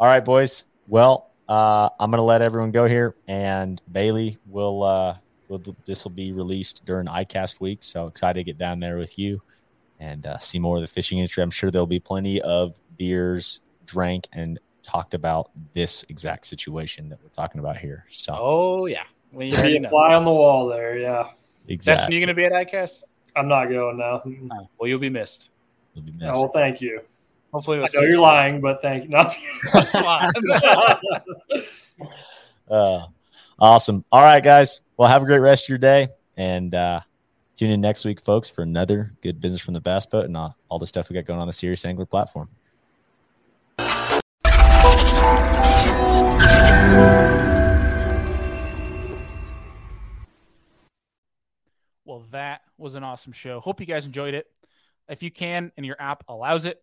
All right, boys. Well, uh, I'm gonna let everyone go here, and Bailey will. Uh, will this will be released during ICAST week, so excited to get down there with you and uh, see more of the fishing industry. I'm sure there'll be plenty of beers drank and talked about this exact situation that we're talking about here. So Oh yeah. Well, you Be a know. fly on the wall there. Yeah, Destin, exactly, you gonna be at ICAST? I'm not going now. Oh, well, you'll be missed. You'll be Oh, missed. well, thank you. Hopefully, I we'll know you're you lying, but thank you. No. Uh, awesome. All right, guys. Well, have a great rest of your day, and uh, tune in next week, folks, for another good business from the bass boat and uh, all the stuff we got going on the Serious Angler platform. Well, that was an awesome show. Hope you guys enjoyed it. If you can and your app allows it,